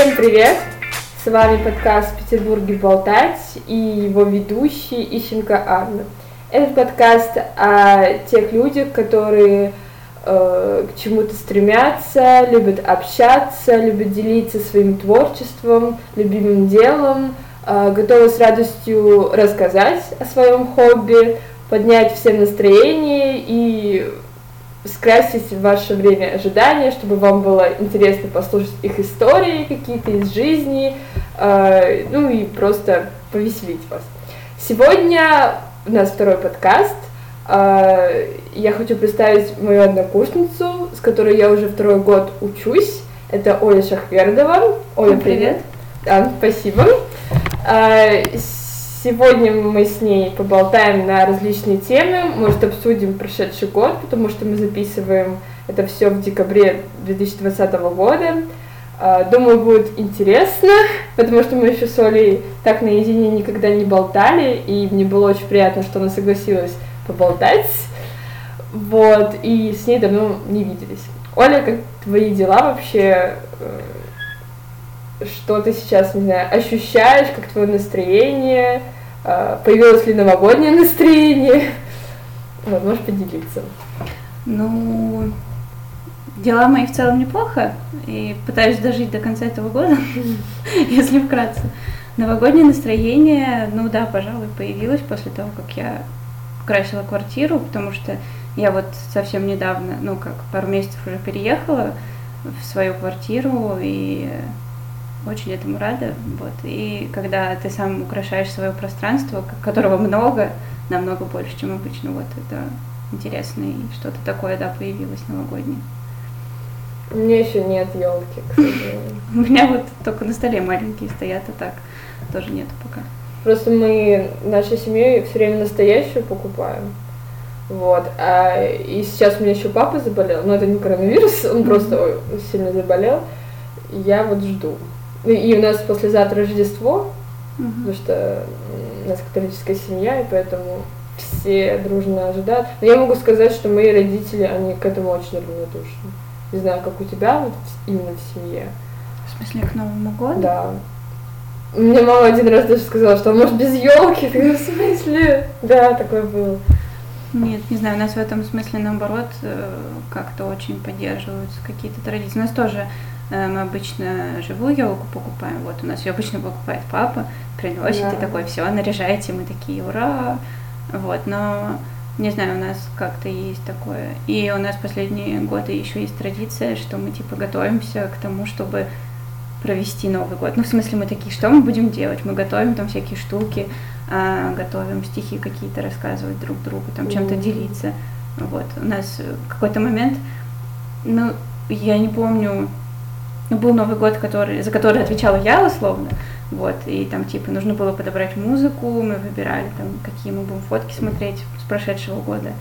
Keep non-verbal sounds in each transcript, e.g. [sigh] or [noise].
Всем привет! С вами подкаст «В Петербурге болтать» и его ведущий Ищенко Анна. Этот подкаст о тех людях, которые э, к чему-то стремятся, любят общаться, любят делиться своим творчеством, любимым делом, э, готовы с радостью рассказать о своем хобби, поднять всем настроение и скрасить ваше время ожидания, чтобы вам было интересно послушать их истории какие-то из жизни, э, ну и просто повеселить вас. Сегодня у нас второй подкаст. Э, я хочу представить мою однокурсницу, с которой я уже второй год учусь. Это Оля Шахвердова. Оля, привет. привет. Да, спасибо. Э, Сегодня мы с ней поболтаем на различные темы, может обсудим прошедший год, потому что мы записываем это все в декабре 2020 года. А, думаю, будет интересно, [laughs] потому что мы еще с Олей так наедине никогда не болтали, и мне было очень приятно, что она согласилась поболтать. Вот, и с ней давно не виделись. Оля, как твои дела вообще? Что ты сейчас, не знаю, ощущаешь, как твое настроение, а, появилось ли новогоднее настроение. Вот, можешь поделиться. Ну, дела мои в целом неплохо, и пытаюсь дожить до конца этого года, [laughs] если вкратце. Новогоднее настроение, ну да, пожалуй, появилось после того, как я красила квартиру, потому что я вот совсем недавно, ну как, пару месяцев уже переехала в свою квартиру, и очень этому рада. Вот. И когда ты сам украшаешь свое пространство, которого много, намного больше, чем обычно, вот это интересно, и что-то такое, да, появилось новогоднее. У меня еще нет елки, к сожалению. [laughs] У меня вот только на столе маленькие стоят, а так тоже нету пока. Просто мы нашей семьей все время настоящую покупаем. Вот. А, и сейчас у меня еще папа заболел, но это не коронавирус, он просто сильно заболел. Я вот жду. Ну, и у нас послезавтра Рождество, угу. потому что у нас католическая семья, и поэтому все дружно ожидают. Но я могу сказать, что мои родители, они к этому очень равнодушны. Не знаю, как у тебя вот именно в семье. В смысле, к Новому году? Да. Мне мама один раз даже сказала, что может без елки. в смысле? Да, такое было. Нет, не знаю, у нас в этом смысле наоборот э, как-то очень поддерживаются какие-то традиции. У нас тоже мы обычно живую елку покупаем. Вот у нас ее обычно покупает папа, приносит да. и такой, все, наряжаете, мы такие, ура! Вот, но не знаю, у нас как-то есть такое. И у нас последние годы еще есть традиция, что мы типа готовимся к тому, чтобы провести Новый год. Ну, в смысле, мы такие, что мы будем делать? Мы готовим там всякие штуки, а, готовим стихи какие-то рассказывать друг другу, там mm-hmm. чем-то делиться. Вот. У нас какой-то момент, ну, я не помню, ну, был Новый год, который, за который отвечала я условно, вот, и там, типа, нужно было подобрать музыку, мы выбирали, там, какие мы будем фотки смотреть с прошедшего года,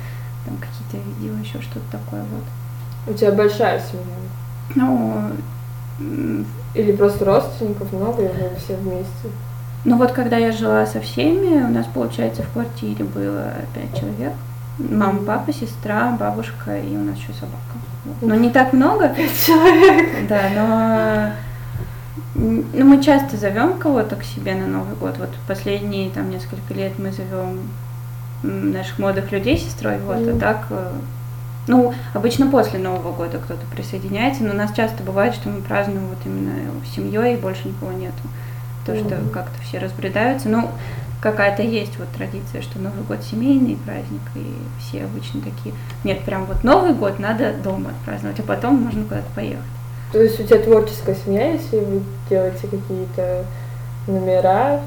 там, какие-то видео, еще что-то такое, вот. У тебя большая семья? Ну, или просто родственников много, или все вместе? Ну вот, когда я жила со всеми, у нас, получается, в квартире было пять человек. Мама, папа, сестра, бабушка и у нас еще собака. Но не так много. Пять человек. Да, но ну, мы часто зовем кого-то к себе на Новый год. Вот последние там несколько лет мы зовем наших молодых людей сестрой, вот, mm. а так, э, ну, обычно после Нового года кто-то присоединяется, но у нас часто бывает, что мы празднуем вот именно семьей и больше никого нету. То, mm. что как-то все разбредаются. Ну, какая-то есть вот традиция, что Новый год семейный праздник, и все обычно такие, нет, прям вот Новый год надо дома праздновать, а потом можно куда-то поехать. То есть у тебя творческая семья, если вы делаете какие-то номера,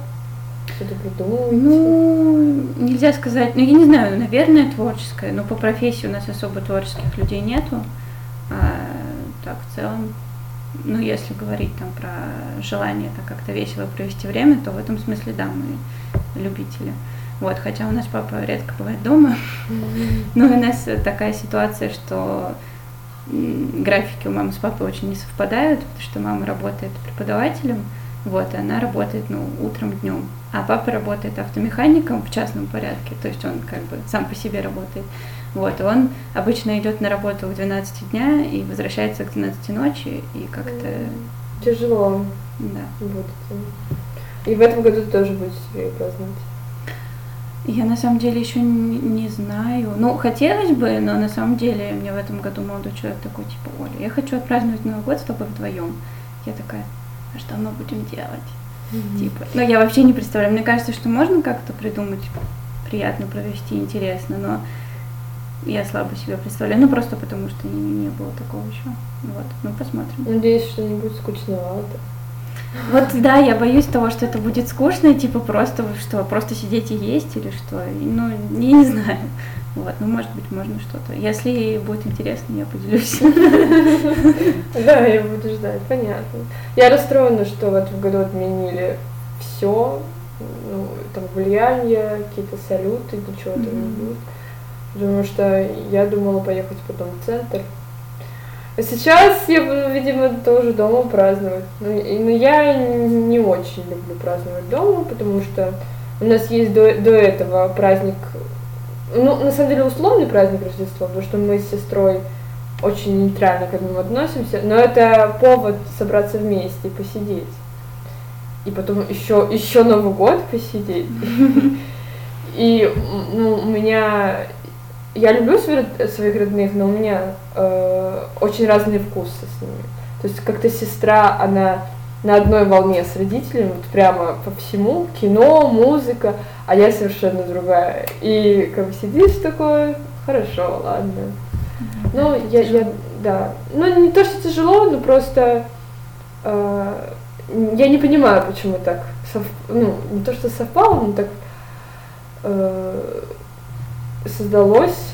что-то придумываете? Ну, нельзя сказать, ну я не знаю, наверное, творческая, но по профессии у нас особо творческих людей нету. А, так, в целом, ну, если говорить там про желание так как-то весело провести время, то в этом смысле, да, мы любители. Вот, хотя у нас папа редко бывает дома. [laughs] Ну, у нас такая ситуация, что графики у мамы с папой очень не совпадают, потому что мама работает преподавателем, вот, и она работает, ну, утром, днем. А папа работает автомехаником в частном порядке, то есть он как бы сам по себе работает. Вот, и он обычно идет на работу в 12 дня и возвращается к 12 ночи, и как-то Тяжело Да. будет. И в этом году тоже будете себе праздновать. Я на самом деле еще не, не знаю. Ну, хотелось бы, но на самом деле мне в этом году молодой человек такой, типа, Оля, я хочу отпраздновать Новый год с тобой вдвоем. Я такая, что мы будем делать? Типа, ну, я вообще не представляю. Мне кажется, что можно как-то придумать приятно провести, интересно, но я слабо себе представляю. Ну, просто потому что не, не было такого еще. Вот, ну, посмотрим. Надеюсь, что не будет скучновато. Вот да, я боюсь того, что это будет скучно, и типа просто что, просто сидеть и есть или что. Ну, я не знаю. Вот, ну может быть, можно что-то. Если будет интересно, я поделюсь. [laughs] Да, я буду ждать, понятно. Я расстроена, что в этом году отменили все, ну, там влияние, какие-то салюты, ничего там не будет. Потому что я думала поехать потом в центр. А сейчас я буду, видимо, тоже дома праздновать. Но, но я не очень люблю праздновать дома, потому что у нас есть до, до этого праздник, ну, на самом деле, условный праздник Рождества, потому что мы с сестрой очень нейтрально к этому относимся, но это повод собраться вместе и посидеть. И потом еще, еще Новый год посидеть. И ну, у меня я люблю своих родных, но у меня э, очень разные вкусы с ними. То есть как-то сестра, она на одной волне с родителями, вот прямо по всему, кино, музыка, а я совершенно другая. И как бы сидишь такой, хорошо, ладно. Ну, я, я, да. Ну, не то, что тяжело, но просто э, я не понимаю, почему так сов... ну, не то, что совпало, но так э, создалось,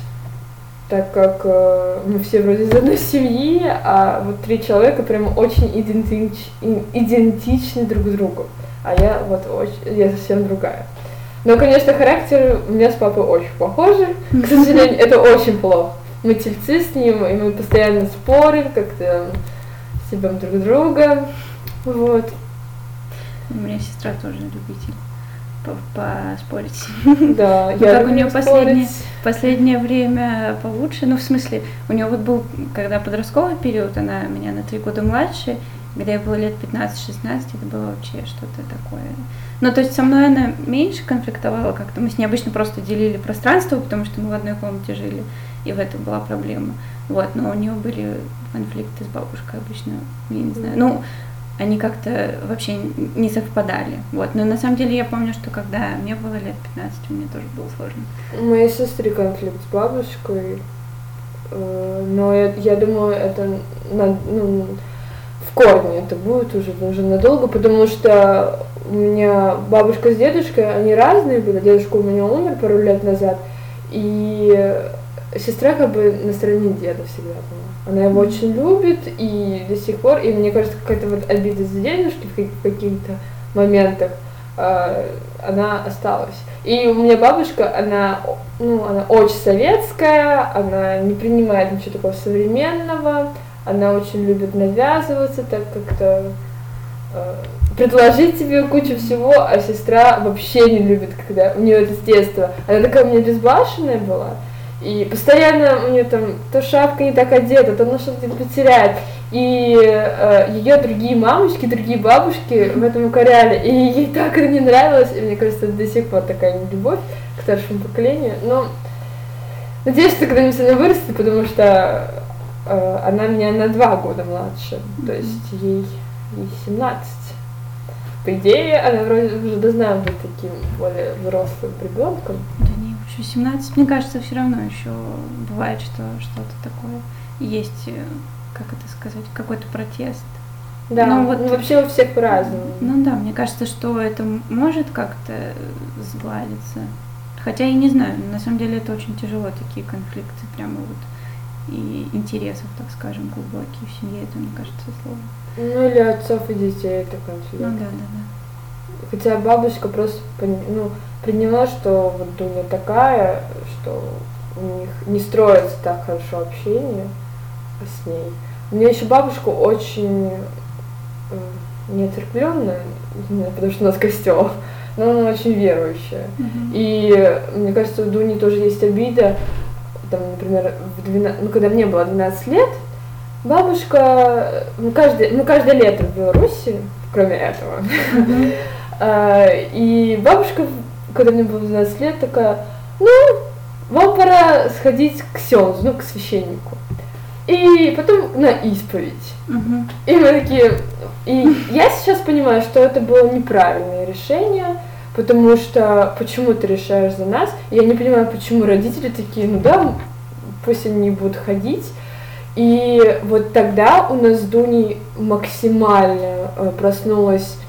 так как э, мы все вроде из одной семьи, а вот три человека прям очень идентич, идентичны друг другу. А я вот очень, я совсем другая. Но, конечно, характер у меня с папой очень похожи. [laughs] К сожалению, это очень плохо. Мы тельцы с ним, и мы постоянно спорим, как-то стебем друг друга. Вот. У меня сестра тоже любитель поспорить. Да, [laughs] ну, я как у нее последнее, последнее время получше. Ну, в смысле, у нее вот был, когда подростковый период, она меня на три года младше, когда я была лет 15-16, это было вообще что-то такое. Ну, то есть со мной она меньше конфликтовала как-то. Мы с ней обычно просто делили пространство, потому что мы в одной комнате жили, и в этом была проблема. Вот, но у нее были конфликты с бабушкой обычно, я не знаю. Ну, они как-то вообще не совпадали. Вот. Но на самом деле я помню, что когда мне было лет 15, мне тоже было сложно. У моей сестры конфликт с бабушкой, э, но я, я думаю, это на, ну, в корне это будет уже, уже надолго, потому что у меня бабушка с дедушкой, они разные были. Дедушка у меня умер пару лет назад, и сестра как бы на стороне деда всегда была. Она его очень любит, и до сих пор, и мне кажется, какая-то вот обида за дедушки в каких-то моментах, э, она осталась. И у меня бабушка, она, ну, она очень советская, она не принимает ничего такого современного, она очень любит навязываться, так как-то э, предложить тебе кучу всего, а сестра вообще не любит, когда у нее это с детства. Она такая у меня безбашенная была, и постоянно у нее там то шапка не так одета, то она что-то потеряет. И э, ее другие мамочки, другие бабушки в этом укоряли. И ей так это не нравилось. И мне кажется, это до сих пор такая любовь к старшему поколению. Но надеюсь, что когда-нибудь она вырастет, потому что э, она меня на два года младше. То есть ей, ей 17. По идее, она вроде уже должна быть таким более взрослым ребенком. Еще 17, мне кажется, все равно еще бывает, что что-то такое есть, э, как это сказать, какой-то протест. Да, ну, вот, ну, вообще у всех по-разному. Ну да, мне кажется, что это может как-то сгладиться. Хотя я не знаю, на самом деле это очень тяжело, такие конфликты прямо вот и интересов, так скажем, глубокие в семье, это, мне кажется, сложно. Ну или отцов и детей это конфликт. Ну да, да, да. Хотя бабушка просто, ну, приняла, что вот Дуня такая, что у них не строится так хорошо общение с ней. У меня еще бабушка очень э, неоцерквленная, потому что у нас костел, но она очень верующая. Mm-hmm. И мне кажется, у Дуни тоже есть обида, там, например, в 12, ну, когда мне было 12 лет, бабушка, ну, каждое, ну, каждое лето в Беларуси, кроме этого, mm-hmm. И бабушка, когда мне было 12 лет, такая, ну, вам пора сходить к Сензу, ну, к священнику. И потом на исповедь. Угу. И мы такие... И я сейчас понимаю, что это было неправильное решение, потому что почему ты решаешь за нас? Я не понимаю, почему родители такие, ну да, пусть они не будут ходить. И вот тогда у нас с Дуней максимально э, проснулось э,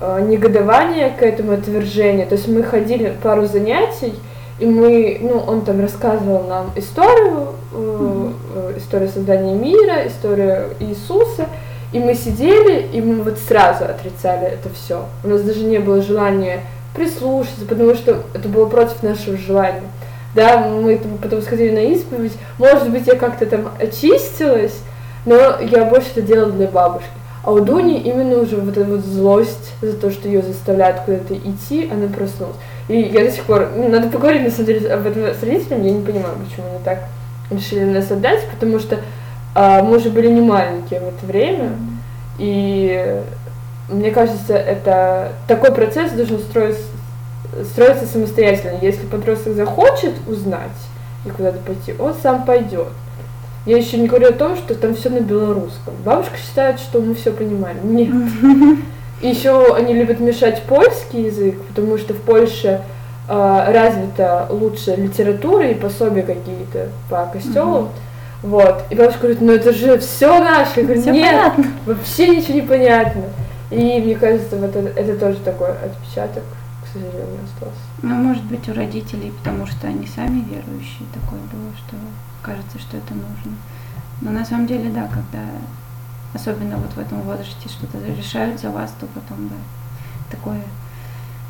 негодование к этому отвержению. То есть мы ходили пару занятий, и мы, ну, он там рассказывал нам историю, э, э, историю создания мира, историю Иисуса, и мы сидели, и мы вот сразу отрицали это все. У нас даже не было желания прислушаться, потому что это было против нашего желания. Да, мы там потом сходили на исповедь, может быть, я как-то там очистилась, но я больше это делала для бабушки. А у Дуни именно уже вот эта вот злость за то, что ее заставляют куда-то идти, она проснулась. И я до сих пор, ну, надо поговорить на самом деле об этом с родителями, я не понимаю, почему они так решили нас отдать, потому что а, мы уже были не маленькие в это время, и мне кажется, это такой процесс должен строиться, строиться самостоятельно. Если подросток захочет узнать и куда-то пойти, он сам пойдет. Я еще не говорю о том, что там все на белорусском. Бабушка считает, что мы все понимаем. Нет. [laughs] И еще они любят мешать польский язык, потому что в Польше э, развита лучше литература и пособия какие-то по костелу. Mm-hmm. Вот. И бабушка говорит, ну это же все наше. Я говорю, нет, понятно. вообще ничего не понятно. И мне кажется, вот это, это тоже такой отпечаток, к сожалению, остался. Ну, может быть, у родителей, потому что они сами верующие, такое было, что кажется, что это нужно. Но на самом деле, да, когда особенно вот в этом возрасте что-то решают за вас, то потом, да, такое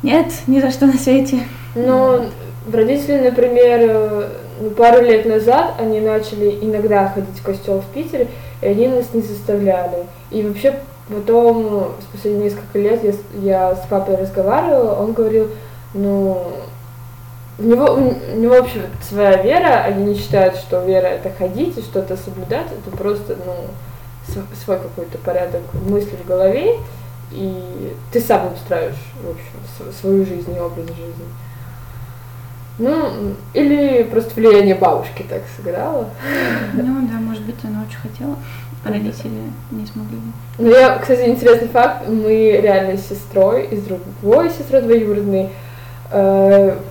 нет, ни за что на свете. Ну, родители, например, э, ну, пару лет назад они начали иногда ходить в костел в Питере, и они нас не заставляли. И вообще потом, спустя несколько лет, я, я с папой разговаривала, он говорил, ну, у него, у него вообще своя вера, они не считают, что вера это ходить и что-то соблюдать, это просто, ну, свой какой-то порядок мыслей в голове, и ты сам устраиваешь, в общем, свою жизнь и образ жизни. Ну, или просто влияние бабушки так сыграло. Ну да, может быть, она очень хотела, а родители не смогли. Ну, я, кстати, интересный факт, мы реально с сестрой, и с другой сестрой двоюродной,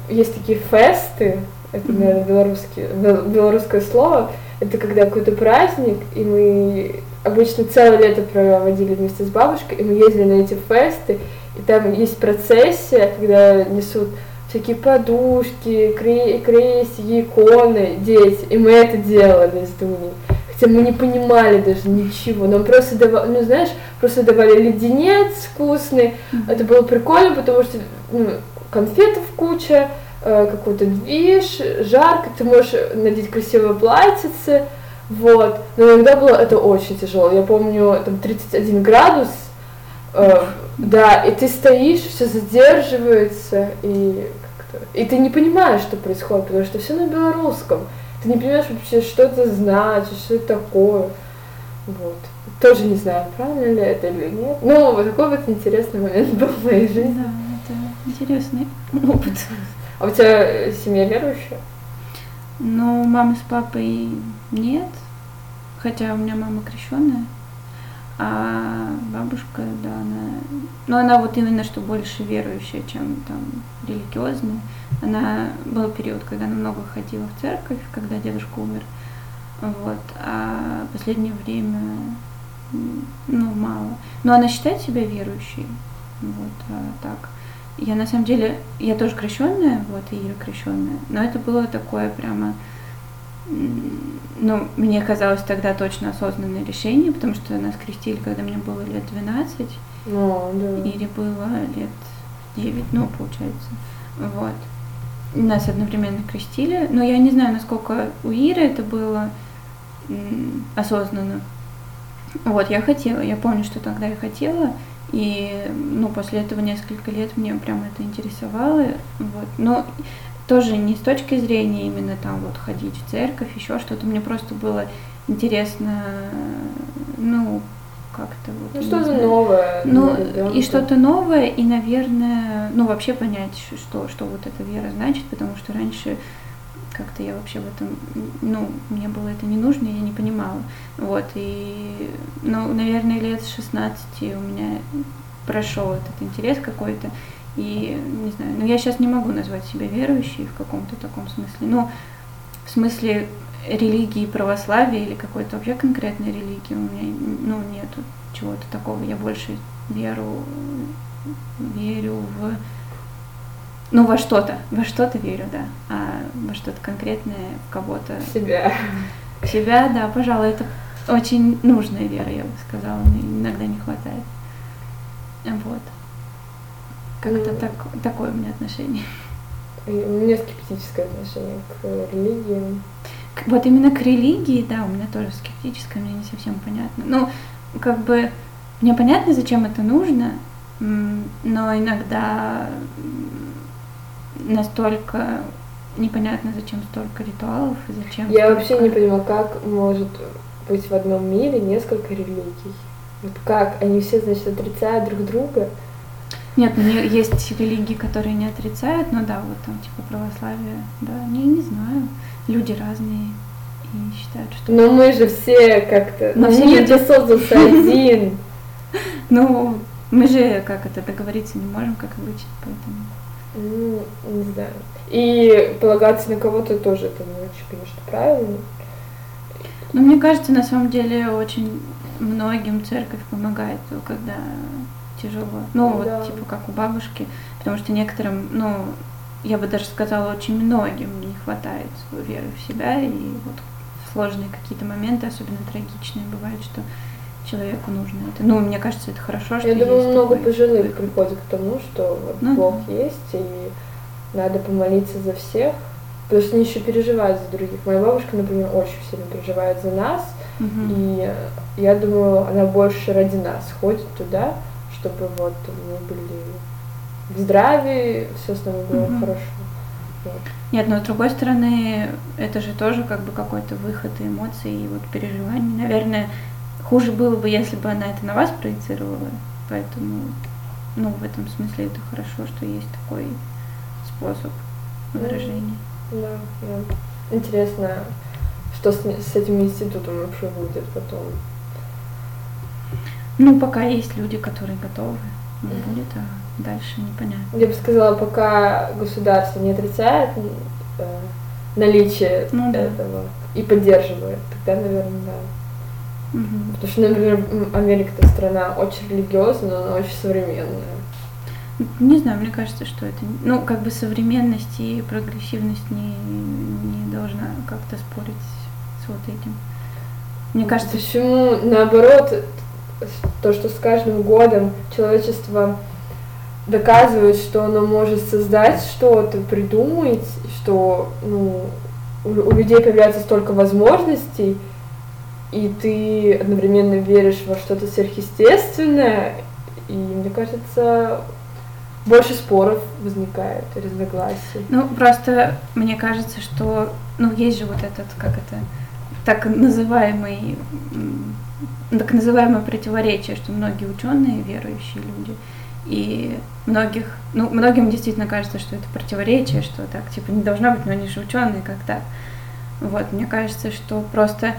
есть такие фесты, это, наверное, белорусский, белорусское слово, это когда какой-то праздник, и мы обычно целое лето проводили вместе с бабушкой, и мы ездили на эти фесты, и там есть процессия, когда несут всякие подушки, кре- крестики, иконы, дети, и мы это делали с Дуней. Хотя мы не понимали даже ничего, нам просто давали, ну знаешь, просто давали леденец вкусный, mm-hmm. это было прикольно, потому что ну, конфетов куча, э, какой-то движ, жарко, ты можешь надеть красивое платьице, вот. Но иногда было это очень тяжело. Я помню, там 31 градус, э, да, и ты стоишь, все задерживается, и. И ты не понимаешь, что происходит, потому что все на белорусском. Ты не понимаешь вообще, что это значит, что это такое. Вот. Тоже не знаю, правильно ли это или нет. Но вот такой вот интересный момент [laughs] был в моей жизни. Да, интересный опыт. А у тебя семья верующая? Ну, мамы с папой нет, хотя у меня мама крещенная, а бабушка, да, она, ну она вот именно что больше верующая, чем там религиозная. Она был период, когда она много ходила в церковь, когда дедушка умер, вот, а последнее время, ну мало. Но она считает себя верующей, вот, а так. Я на самом деле, я тоже крещенная, вот, и Ира крещенная, но это было такое прямо ну, мне казалось тогда точно осознанное решение, потому что нас крестили, когда мне было лет 12. О, да. Или было лет 9, ну, получается. Вот. Нас одновременно крестили. Но я не знаю, насколько у Иры это было осознанно. Вот, я хотела, я помню, что тогда я хотела, и, ну, после этого несколько лет мне прям это интересовало, вот, но тоже не с точки зрения именно там вот ходить в церковь, еще что-то. Мне просто было интересно, ну, как-то вот. Ну, что-то новое. Ну, и что-то новое, и, наверное, ну, вообще понять, что, что вот эта вера значит, потому что раньше как-то я вообще в этом, ну, мне было это не нужно, я не понимала. Вот, и, ну, наверное, лет с 16 у меня прошел этот интерес какой-то, и, не знаю, ну, я сейчас не могу назвать себя верующей в каком-то таком смысле, но в смысле религии православия или какой-то вообще конкретной религии у меня, ну, нету чего-то такого, я больше веру, верю в ну, во что-то, во что-то верю, да, а во что-то конкретное, в кого-то. В себя. В себя, да, пожалуй, это очень нужная вера, я бы сказала, мне иногда не хватает. Вот. Как-то mm. так, такое у меня отношение. У меня скептическое отношение к религии. Вот именно к религии, да, у меня тоже скептическое, мне не совсем понятно. Ну, как бы, мне понятно, зачем это нужно, но иногда настолько непонятно, зачем столько ритуалов и зачем. Я столько... вообще не понимаю, как может быть в одном мире несколько религий. Вот как? Они все, значит, отрицают друг друга. Нет, ну есть религии, которые не отрицают, но да, вот там типа православие, да, не, не знаю. Люди разные и считают, что... Но мы же все как-то... Но все мир люди... создался один. [laughs] Ну, мы же как это договориться не можем, как обычно, поэтому... Ну, не знаю. И полагаться на кого-то тоже это не очень, конечно, правильно. Ну, мне кажется, на самом деле очень многим церковь помогает, когда тяжело. Ну, да. вот типа как у бабушки, потому что некоторым, ну, я бы даже сказала, очень многим не хватает веры в себя, и вот сложные какие-то моменты, особенно трагичные, бывают, что человеку нужно это. Ну, мне кажется, это хорошо, что Я думаю, много пожилых выход. приходит к тому, что вот ну, Бог да. есть, и надо помолиться за всех, потому что они еще переживают за других. Моя бабушка, например, очень сильно переживает за нас, угу. и я думаю, она больше ради нас ходит туда, чтобы вот мы были в здравии, все с нами было угу. хорошо. Вот. Нет, но с другой стороны, это же тоже как бы какой-то выход эмоций и вот переживаний. Наверное, Хуже было бы, если бы она это на вас проецировала, поэтому, ну, в этом смысле это хорошо, что есть такой способ выражения. Да, да. Интересно, что с, с этим институтом вообще будет потом? Ну, пока есть люди, которые готовы, ну, будет, а дальше непонятно. Я бы сказала, пока государство не отрицает э, наличие ну, да. этого и поддерживает, тогда, наверное, да. Угу. Потому что, например, Америка это страна очень религиозная, но она очень современная. Не знаю, мне кажется, что это, ну, как бы современность и прогрессивность не, не должна как-то спорить с вот этим. Мне кажется, почему наоборот то, что с каждым годом человечество доказывает, что оно может создать что-то, придумать, что ну, у, у людей появляется столько возможностей, и ты одновременно веришь во что-то сверхъестественное, и мне кажется, больше споров возникает, разногласий. Ну, просто мне кажется, что, ну, есть же вот этот, как это, так называемый, так называемое противоречие, что многие ученые верующие люди, и многих, ну, многим действительно кажется, что это противоречие, что так, типа, не должно быть, но они же ученые, как так. Вот, мне кажется, что просто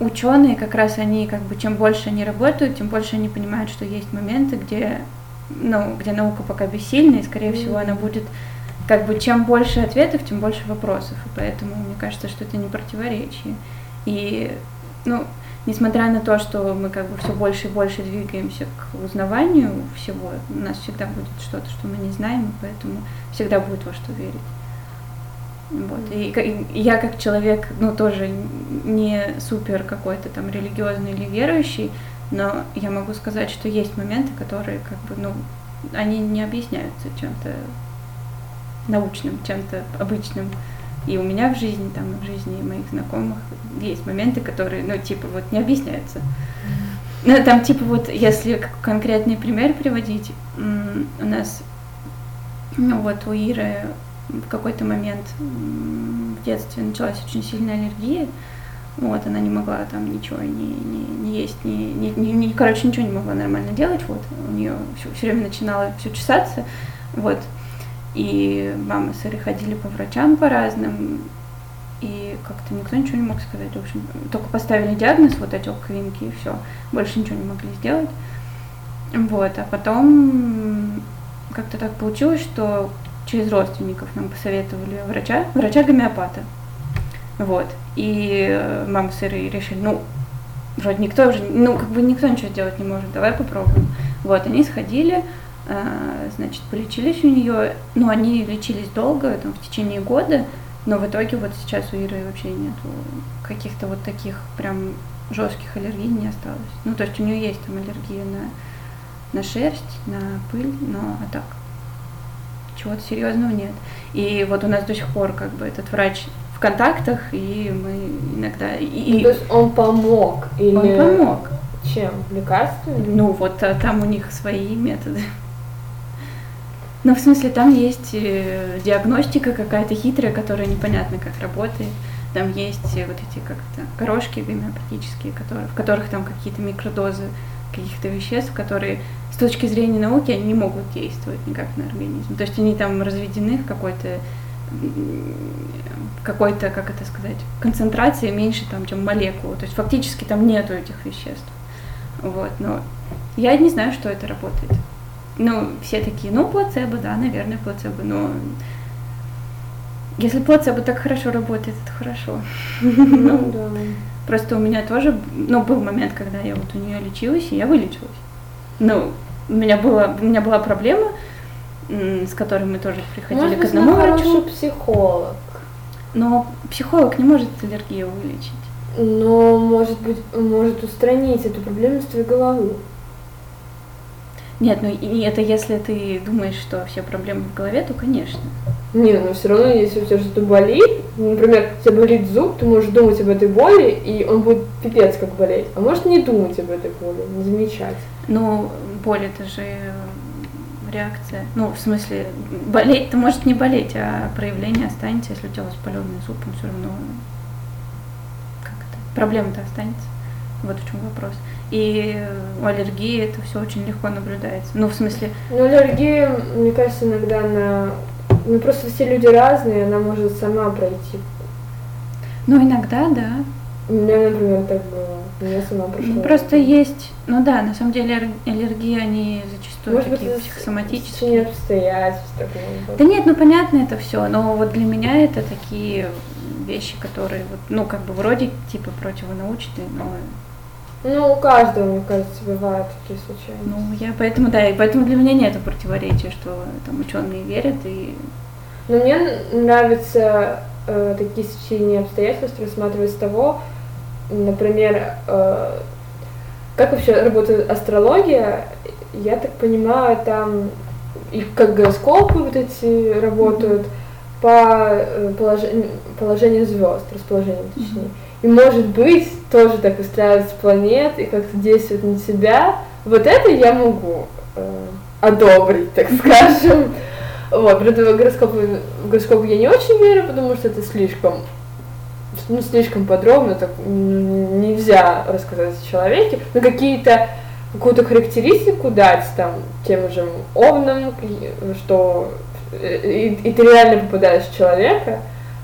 ученые как раз они как бы чем больше они работают, тем больше они понимают, что есть моменты, где ну, где наука пока бессильна, и, скорее всего, она будет как бы чем больше ответов, тем больше вопросов. И поэтому мне кажется, что это не противоречие. И, ну, несмотря на то, что мы как бы все больше и больше двигаемся к узнаванию всего, у нас всегда будет что-то, что мы не знаем, и поэтому всегда будет во что верить. Вот. И, и я как человек, ну, тоже не супер какой-то там религиозный или верующий, но я могу сказать, что есть моменты, которые как бы, ну, они не объясняются чем-то научным, чем-то обычным. И у меня в жизни, там, в жизни моих знакомых есть моменты, которые, ну, типа, вот не объясняются. Ну, там, типа, вот, если конкретный пример приводить, у нас, ну, вот у Иры в какой-то момент в детстве началась очень сильная аллергия, Вот, она не могла там ничего не, не, не есть, не, не, не, не, короче, ничего не могла нормально делать, вот, у нее все, все время начинало все чесаться, вот, и мама с Ирой ходили по врачам по разным, и как-то никто ничего не мог сказать, в общем, только поставили диагноз, вот отек квинки, и все, больше ничего не могли сделать, вот, а потом как-то так получилось, что через родственников нам посоветовали врача, врача-гомеопата, вот. И э, мама с Ирой решили, ну, вроде никто уже, ну, как бы никто ничего сделать не может, давай попробуем. Вот, они сходили, э, значит, полечились у нее, ну, они лечились долго, там, в течение года, но в итоге вот сейчас у Иры вообще нету каких-то вот таких прям жестких аллергий не осталось. Ну, то есть у нее есть там аллергия на, на шерсть, на пыль, но а так чего-то серьезного нет. И вот у нас до сих пор как бы этот врач в контактах, и мы иногда... И... Ну, то есть он помог? Или... Он помог. Чем? Лекарствами? Ну, вот а, там у них свои методы. Ну, в смысле, там есть э, диагностика какая-то хитрая, которая непонятно как работает. Там есть э, вот эти как-то горошки гомеопатические, которые, в которых там какие-то микродозы каких-то веществ, которые точки зрения науки они не могут действовать никак на организм. То есть они там разведены в какой-то какой-то, как это сказать, концентрации меньше там, чем молекулы. То есть фактически там нету этих веществ. Вот, но я не знаю, что это работает. Ну, все такие, ну, плацебо, да, наверное, плацебо, но если плацебо так хорошо работает, это хорошо. Ну, [laughs] да. Просто у меня тоже, ну, был момент, когда я вот у нее лечилась, и я вылечилась. Ну, у меня была, у меня была проблема, с которой мы тоже приходили Может к одному врачу. психолог. Но психолог не может аллергию вылечить. Но может быть, может устранить эту проблему с твоей головы. Нет, ну и это если ты думаешь, что все проблемы в голове, то конечно. Не, но все равно, если у тебя что-то болит, например, у тебя болит зуб, ты можешь думать об этой боли, и он будет пипец как болеть. А может не думать об этой боли, не замечать. Ну, боль это же реакция. Ну, в смысле, болеть-то может не болеть, а проявление останется, если у тебя воспаленный зуб, он все равно как это, проблема-то останется. Вот в чем вопрос. И у аллергии это все очень легко наблюдается. Ну, в смысле... Ну, аллергия, мне кажется, иногда на... Ну, просто все люди разные, она может сама пройти. Ну, иногда, да. У меня, например, так было. Сама прошла. Ну, просто есть... Ну да, на самом деле аллергии, они зачастую Может такие быть, психосоматические. Обстоятельств такого. Да нет, ну понятно это все, но вот для меня это такие вещи, которые вот, ну как бы вроде типа противонаучные, но ну, у каждого, мне кажется, бывают такие случаи. Ну, я поэтому, да, и поэтому для меня нет противоречия, что там ученые верят и. Но мне нравится э, такие сочинения обстоятельств рассматривать с того, например, э, как вообще работает астрология. Я так понимаю, там и как гороскопы вот эти работают mm-hmm. по э, положению, положению звезд, расположению точнее. Mm-hmm. И может быть, тоже так устраивается планет и как-то действует на себя. Вот это я могу э, одобрить, так [laughs] скажем. Вот, правда, гороскопу, в гороскопу я не очень верю, потому что это слишком, ну, слишком подробно, так нельзя рассказать о человеке, но какие-то какую-то характеристику дать там тем же овнам, что э, и, и ты реально попадаешь в человека,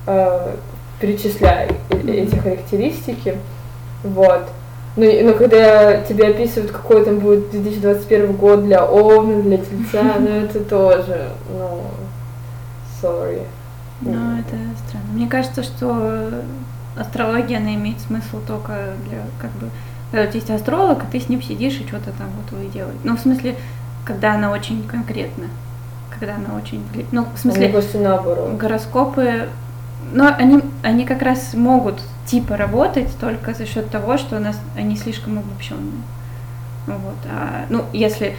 э, перечисляя эти характеристики, вот. Но, но когда тебе описывают, какой там будет 2021 год для Овна, для Тельца, [laughs] ну это тоже, ну, sorry. Ну, это странно. Мне кажется, что астрология, она имеет смысл только для, как бы, когда у тебя есть астролог, и ты с ним сидишь и что-то там вот вы делаете. Ну, в смысле, когда она очень конкретна, когда она очень... Ну, в смысле, Мне кажется, наоборот. гороскопы но они, они как раз могут типа работать только за счет того, что у нас они слишком обобщенные. Вот. А, ну, если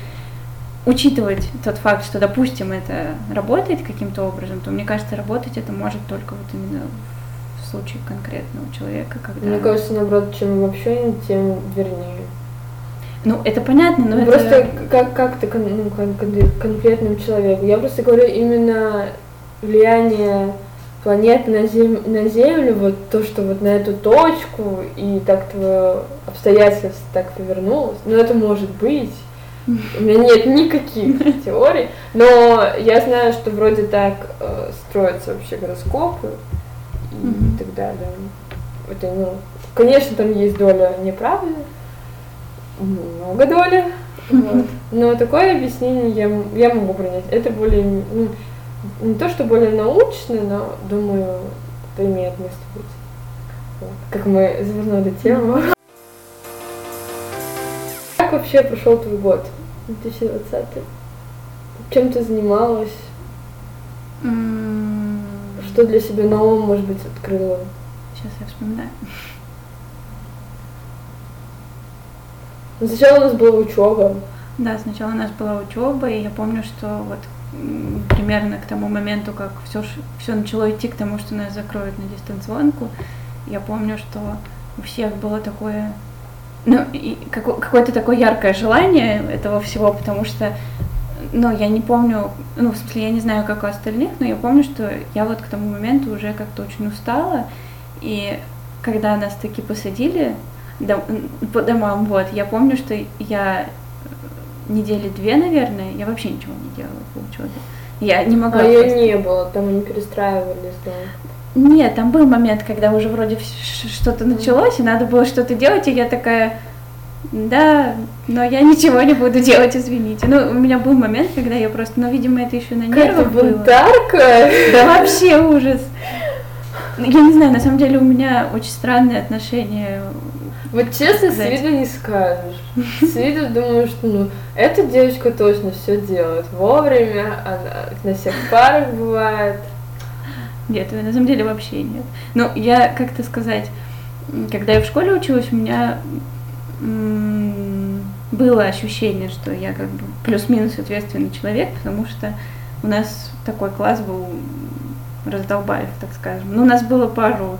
учитывать тот факт, что, допустим, это работает каким-то образом, то мне кажется, работать это может только вот именно в случае конкретного человека, когда... Мне кажется, наоборот, чем обобщеннее, тем вернее. Ну, это понятно, но ну, это... Просто как, как то ну, конкретному человеку. Я просто говорю именно влияние планеты на, зем... на Землю, вот то, что вот на эту точку, и так твое обстоятельство так повернулось, ну это может быть. У меня нет никаких [laughs] теорий, но я знаю, что вроде так э, строятся вообще гороскопы и mm-hmm. так далее. Это, ну, конечно, там есть доля неправды, много доли, вот. но такое объяснение я, я могу принять. Это более, ну, не то, что более научно, но, думаю, это имеет место быть. Вот. Как мы завернули тему. Вообще прошел твой год? 2020. Чем ты занималась? Mm. Что для себя нового, может быть, открыла? Сейчас я вспоминаю. Сначала у нас была учеба. Да, сначала у нас была учеба, и я помню, что вот примерно к тому моменту, как все, все начало идти к тому, что нас закроют на дистанционку, я помню, что у всех было такое ну, и какое-то такое яркое желание этого всего, потому что, ну, я не помню, ну, в смысле, я не знаю, как у остальных, но я помню, что я вот к тому моменту уже как-то очень устала, и когда нас таки посадили дом, по домам, вот, я помню, что я недели две, наверное, я вообще ничего не делала по учебе. Я не могла. А ее не было, там они перестраивались, да. Нет, там был момент, когда уже вроде что-то началось, и надо было что-то делать, и я такая, да, но я ничего не буду делать, извините. Ну, у меня был момент, когда я просто, ну, видимо, это еще на нервах было. бунтарка? Да вообще ужас. Я не знаю, на самом деле у меня очень странные отношения. Вот честно, с виду не скажешь. С виду думаю, что ну, эта девочка точно все делает вовремя, она на всех парах бывает. Нет, на самом деле вообще нет. Ну, я, как-то сказать, когда я в школе училась, у меня было ощущение, что я как бы плюс-минус ответственный человек, потому что у нас такой класс был раздолбаев, так скажем. Ну, у нас было пару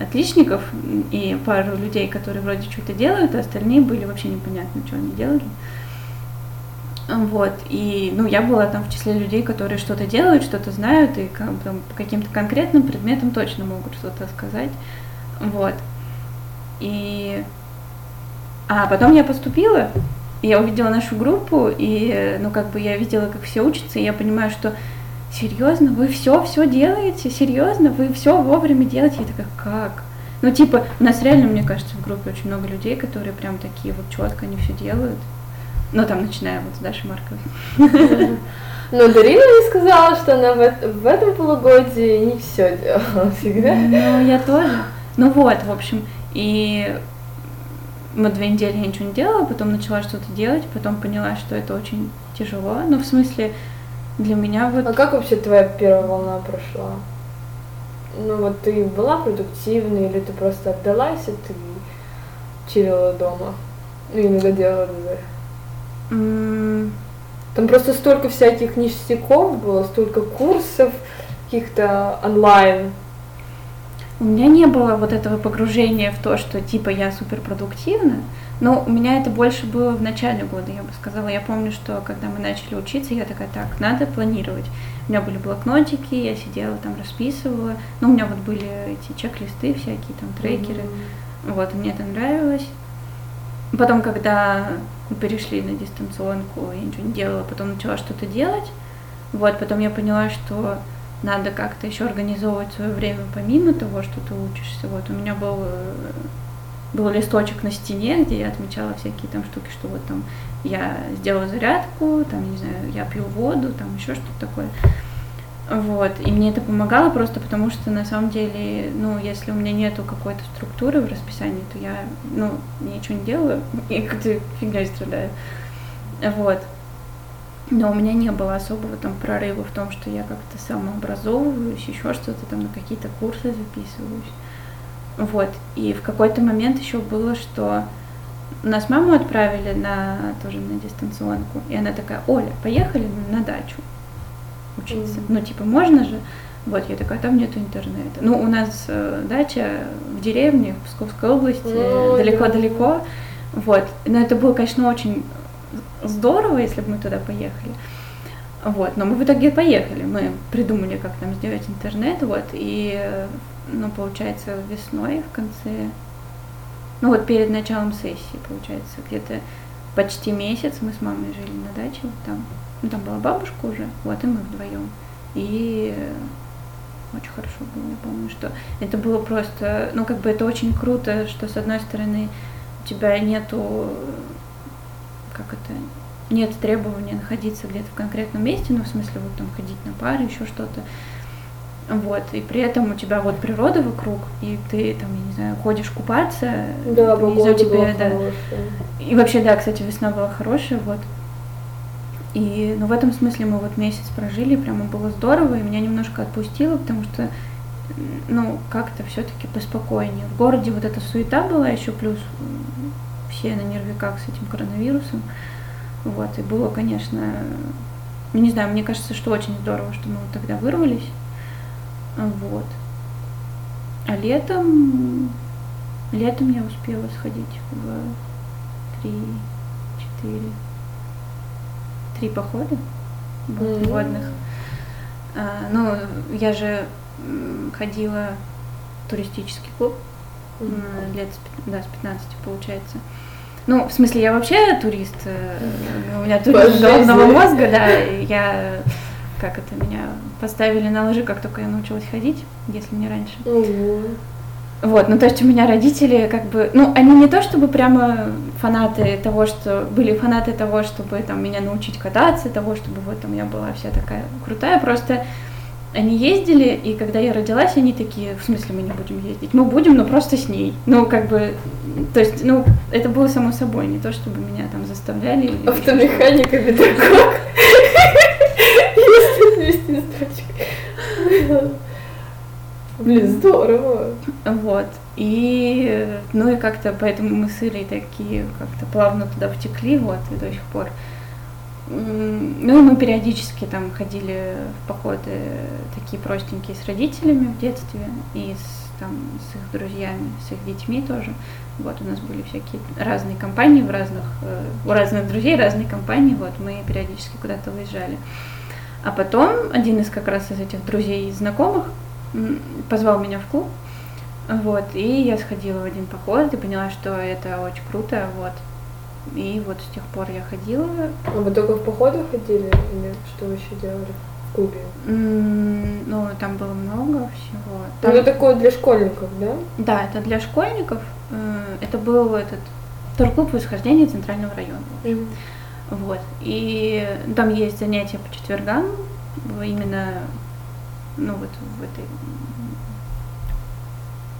отличников и пару людей, которые вроде что-то делают, а остальные были вообще непонятно, что они делали. Вот, и, ну, я была там в числе людей, которые что-то делают, что-то знают, и как, там, по каким-то конкретным предметам точно могут что-то сказать, вот. И... А потом я поступила, я увидела нашу группу, и, ну, как бы я видела, как все учатся, и я понимаю, что серьезно, вы все, все делаете, серьезно, вы все вовремя делаете, я такая, как? Ну, типа, у нас реально, мне кажется, в группе очень много людей, которые прям такие вот четко, они все делают. Ну, там, начиная вот с Дашей Марковой. [laughs] Но Дарина мне сказала, что она в, в этом полугодии не все делала всегда. Ну, я тоже. Ну вот, в общем, и мы две недели я ничего не делала, потом начала что-то делать, потом поняла, что это очень тяжело. Ну, в смысле, для меня вот... А как вообще твоя первая волна прошла? Ну вот ты была продуктивной или ты просто отдалась, и ты чилила дома? Ну, иногда делала ДЗ? Там просто столько всяких ништяков было, столько курсов каких-то онлайн. У меня не было вот этого погружения в то, что типа я супер продуктивна, но у меня это больше было в начале года, я бы сказала. Я помню, что когда мы начали учиться, я такая, так, надо планировать. У меня были блокнотики, я сидела там, расписывала. Ну, у меня вот были эти чек-листы всякие, там, трекеры. Mm-hmm. Вот, мне это нравилось. Потом, когда перешли на дистанционку, я ничего не делала, потом начала что-то делать. Вот, потом я поняла, что надо как-то еще организовывать свое время помимо того, что ты учишься. Вот у меня был, э, был листочек на стене, где я отмечала всякие там штуки, что вот там я сделала зарядку, там, не знаю, я пью воду, там еще что-то такое. Вот, и мне это помогало просто потому, что на самом деле, ну, если у меня нету какой-то структуры в расписании, то я, ну, ничего не делаю [laughs] и как-то фигней страдаю. Вот. Но у меня не было особого там прорыва в том, что я как-то самообразовываюсь, еще что-то там на какие-то курсы записываюсь. Вот. И в какой-то момент еще было, что нас маму отправили на тоже на дистанционку, и она такая, Оля, поехали на дачу учиться. Mm-hmm. Ну, типа, можно же? Вот, я такая, там нету интернета. Ну, у нас э, дача в деревне, в Псковской области, oh, далеко-далеко. Вот. Но это было, конечно, очень здорово, если бы мы туда поехали. Вот, но мы в итоге поехали, мы придумали, как там сделать интернет, вот, и, ну, получается, весной в конце, ну, вот перед началом сессии, получается, где-то почти месяц мы с мамой жили на даче, вот там, ну, там была бабушка уже, вот, и мы вдвоем, и очень хорошо было, я помню, что это было просто, ну, как бы это очень круто, что, с одной стороны, у тебя нету, как это, нет требования находиться где-то в конкретном месте, ну, в смысле, вот там ходить на пары, еще что-то. Вот, и при этом у тебя вот природа вокруг, и ты там, я не знаю, ходишь купаться, да, погода тебе, да. хорошая. И вообще, да, кстати, весна была хорошая, вот. И, ну, в этом смысле мы вот месяц прожили, прямо было здорово, и меня немножко отпустило, потому что, ну, как-то все-таки поспокойнее. В городе вот эта суета была еще, плюс все на нервиках с этим коронавирусом. Вот, и было, конечно, ну, не знаю, мне кажется, что очень здорово, что мы вот тогда вырвались. Вот. А летом, летом я успела сходить в три, четыре, три похода вот, Мгм. водных. А, ну, я же ходила в туристический клуб м, лет да, с 15 получается. Ну, в смысле, я вообще турист, э, у меня жизни. головного мозга, да, я, как это, меня поставили на лыжи, как только я научилась ходить, если не раньше. Ого. Вот, ну то есть у меня родители как бы, ну они не то чтобы прямо фанаты того, что были фанаты того, чтобы там меня научить кататься, того, чтобы вот там я была вся такая крутая, просто они ездили, и когда я родилась, они такие, в смысле мы не будем ездить, мы будем, но просто с ней. Ну как бы, то есть, ну это было само собой, не то чтобы меня там заставляли. Автомеханика, педагог. Если вести строчкой. Блин, здорово. Вот. И, ну и как-то поэтому мы с Ирой такие как-то плавно туда втекли, вот, и до сих пор. Ну мы периодически там ходили в походы такие простенькие с родителями в детстве и с, там, с их друзьями, с их детьми тоже. Вот у нас были всякие разные компании в разных, э, у разных друзей разные компании, вот мы периодически куда-то выезжали. А потом один из как раз из этих друзей и знакомых позвал меня в клуб, вот, и я сходила в один поход и поняла, что это очень круто, вот. И вот с тех пор я ходила. А вы только в походы ходили или что вы еще делали в клубе? Ну, там было много всего. Ну, Там- это такое для школьников, да? Да, это для школьников. Э, Это был этот турклуб восхождения Центрального района. в общем. Вот. И там есть занятия по четвергам, именно, ну вот в этой,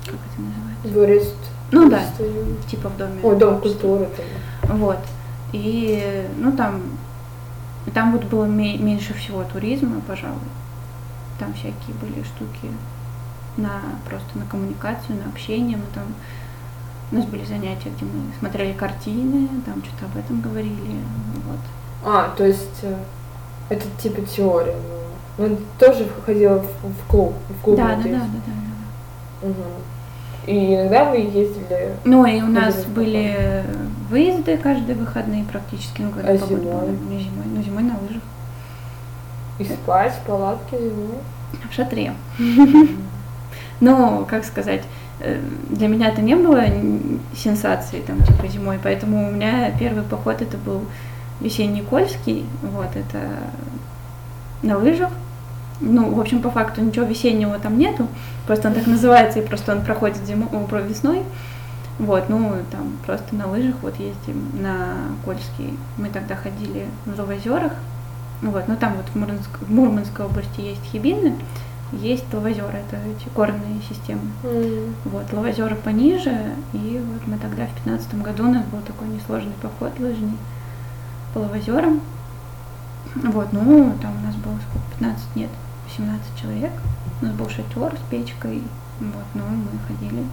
как это называется? Дворец. Ну да, типа в доме. Ой, дом культуры. Вот. И, ну, там, там вот было ме- меньше всего туризма, пожалуй. Там всякие были штуки на просто на коммуникацию, на общение. Мы там, у нас были занятия, где мы смотрели картины, там что-то об этом говорили. Вот. А, то есть э, это типа теория. Ну, тоже ходила в, в клуб, в клуб. да, да, да, да, да, да. Мгм. И иногда вы ездили. Ну и у нас Ходили были выезды каждые выходные практически, ну когда А погода зимой? была. Не зимой, ну зимой на лыжах. И спать в палатке зимой. В шатре. [laughs] Ну, как сказать, для меня это не было сенсацией, там, типа, зимой, поэтому у меня первый поход это был весенний Кольский, вот, это на лыжах. Ну, в общем, по факту ничего весеннего там нету, просто он так называется, и просто он проходит зимой, весной. Вот, ну, там, просто на лыжах вот ездим на Кольский. Мы тогда ходили в Ловозерах, вот, ну, там вот в, Мурманск- в Мурманской области есть Хибины, есть Ловозеры, это эти горные системы. М. Вот, Ловозеры пониже, и вот мы тогда в пятнадцатом году у нас был такой несложный поход лыжный по Ловозерам. Вот, ну, там у нас было сколько, 15, нет, 18 человек. У нас был шатер с печкой, вот, ну, мы ходили,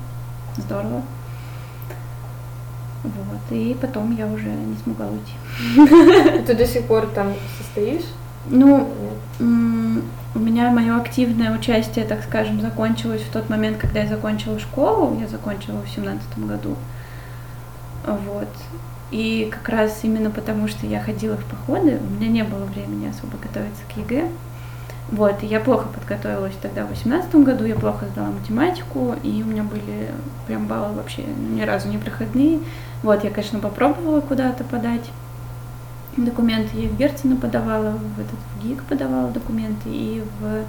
здорово. Вот, и потом я уже не смогла уйти. Ты до сих пор там состоишь? Ну, У меня мое активное участие, так скажем, закончилось в тот момент, когда я закончила школу. Я закончила в семнадцатом году. Вот. И как раз именно потому, что я ходила в походы, у меня не было времени особо готовиться к ЕГЭ. Вот, и я плохо подготовилась тогда в восемнадцатом году, я плохо сдала математику, и у меня были прям баллы вообще ни разу не проходные. Вот, я, конечно, попробовала куда-то подать документы, я в Герцена подавала, в этот в ГИК подавала документы, и в...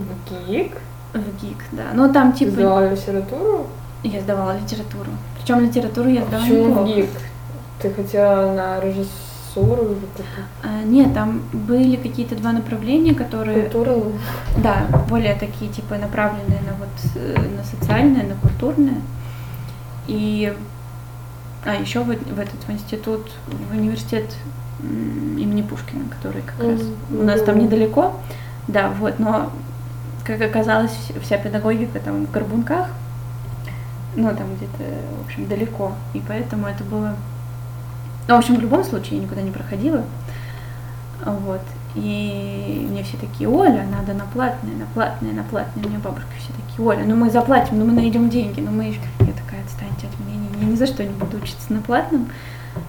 В ГИК? В ГИК, да. Ну, там типа... Сдавала литературу? Я сдавала литературу. Причем литературу я сдала Почему неплохо. в ГИК? Ты хотела на режиссуру или? А, нет, там были какие-то два направления, которые... Культуру? Да, более такие, типа, направленные на вот э, на социальное, на культурное. И а еще в, в этот в институт, в университет имени Пушкина, который как раз Мгм. у нас там недалеко. Да, вот, но как оказалось, вся педагогика там в Горбунках, ну там где-то, в общем, далеко. И поэтому это было. Ну, в общем, в любом случае я никуда не проходила. Вот. И мне все такие, Оля, надо на платное, на платное, на платное. Мне бабушка все такие, Оля, ну мы заплатим, ну мы найдем деньги, ну мы... ещё». Я такая, отстаньте от меня, я ни за что не буду учиться на платном.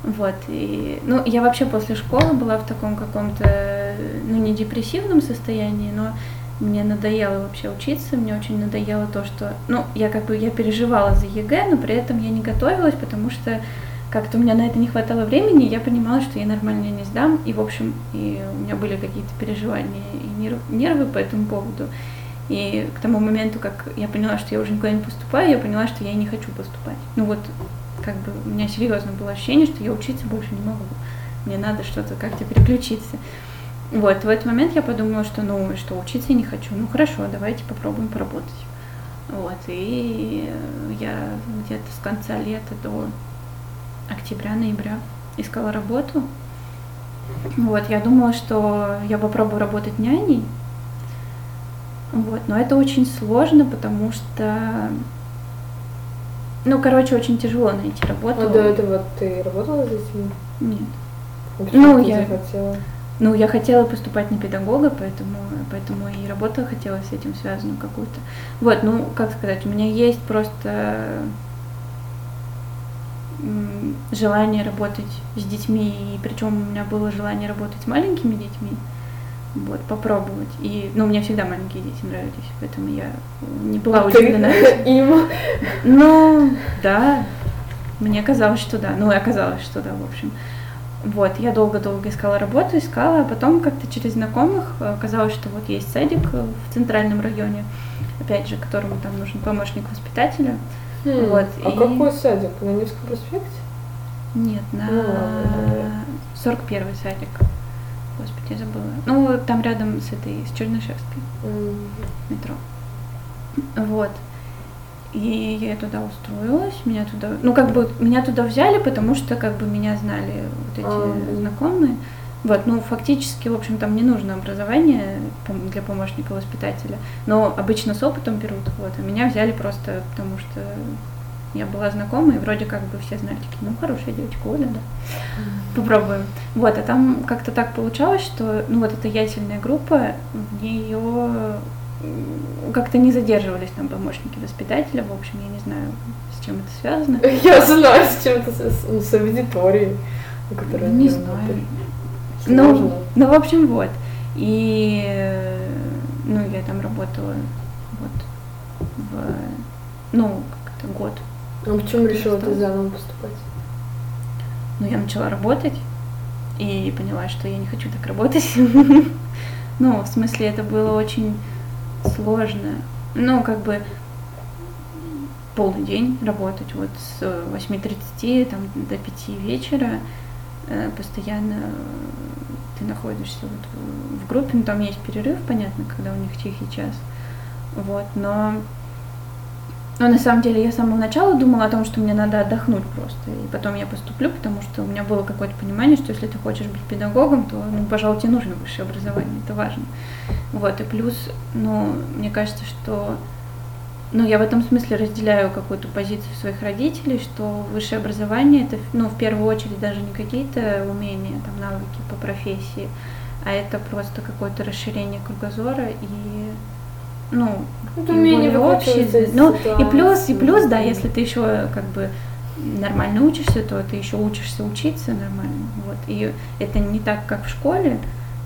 Вот, и, ну, я вообще после школы была в таком каком-то, ну, не депрессивном состоянии, но мне надоело вообще учиться, мне очень надоело то, что, ну, я как бы, я переживала за ЕГЭ, но при этом я не готовилась, потому что как-то у меня на это не хватало времени, я понимала, что я нормально не сдам, и, в общем, и у меня были какие-то переживания и нерв- нервы по этому поводу. И к тому моменту, как я поняла, что я уже никуда не поступаю, я поняла, что я и не хочу поступать. Ну вот, как бы у меня серьезно было ощущение, что я учиться больше не могу. Мне надо что-то как-то переключиться. Вот, в этот момент я подумала, что ну, что учиться я не хочу. Ну хорошо, давайте попробуем поработать. Вот, и я где-то с конца лета до октября-ноября искала работу. Вот, я думала, что я попробую работать няней. Вот, но это очень сложно, потому что, ну, короче, очень тяжело найти работу. А до этого ты работала с детьми? Нет. А Ну, я- захотела? Ну, я хотела поступать на педагога, поэтому, поэтому и работа хотела с этим связанную какую-то. Вот, ну, как сказать, у меня есть просто желание работать с детьми, и причем у меня было желание работать с маленькими детьми, вот, попробовать. И, ну, мне всегда маленькие дети нравились, поэтому я не была А удивлена. [laughs] им? Ну, да, мне казалось, что да. Ну, и оказалось, что да, в общем. Вот, я долго-долго искала работу, искала, а потом как-то через знакомых э, оказалось, что вот есть садик э, в центральном районе, опять же, которому там нужен помощник воспитателя. Хм, Вот, А и- какой садик? На Невском проспекте? Нет, на Ну, ладно, 41-й садик. Господи, я забыла. Ну, там рядом с этой, с Чернышевской. М, метро. Вот. И я туда устроилась, меня туда, ну как бы меня туда взяли, потому что как бы меня знали вот эти А. знакомые. Вот, ну фактически, в общем, там не нужно образование для помощника воспитателя, но обычно с опытом берут, вот, а меня взяли просто потому что я была знакома, и вроде как бы все знали, такие, ну хорошая девочка Оля, да, попробуем. Вот, а там как-то так получалось, что, ну вот эта ясельная группа, в нее как-то не задерживались там помощники воспитателя, в общем, я не знаю, с чем это связано. [laughs] Я знаю, с чем это с, ну, с аудиторией, на которой Не знаю. Ну, ну, в общем, вот. И, ну, я там работала вот в, ну, как-то год. А почему решила ты заново поступать? Ну, я начала работать и поняла, что я не хочу так работать. [laughs] Ну, в смысле, это было очень сложно. Ну, как бы полный день работать, вот с 8.30 там, до 5 вечера, э, постоянно э, ты находишься вот в- в группе, ну, там есть перерыв, понятно, когда у них тихий час, вот, но но на самом деле я с самого начала думала о том, что мне надо отдохнуть просто, и потом я поступлю, потому что у меня было какое-то понимание, что если ты хочешь быть педагогом, то, ну, пожалуй, тебе нужно высшее образование, это важно. Вот, и плюс, ну, мне кажется, что, ну, я в этом смысле разделяю какую-то позицию своих родителей, что высшее образование это, ну, в первую очередь даже не какие-то умения, там, навыки по профессии, а это просто какое-то расширение кругозора и, ну, Это умение более общее. Ну, и плюс, и плюс, да, если ты еще как бы нормально учишься, то ты еще учишься учиться нормально. Вот. И это не так, как в школе,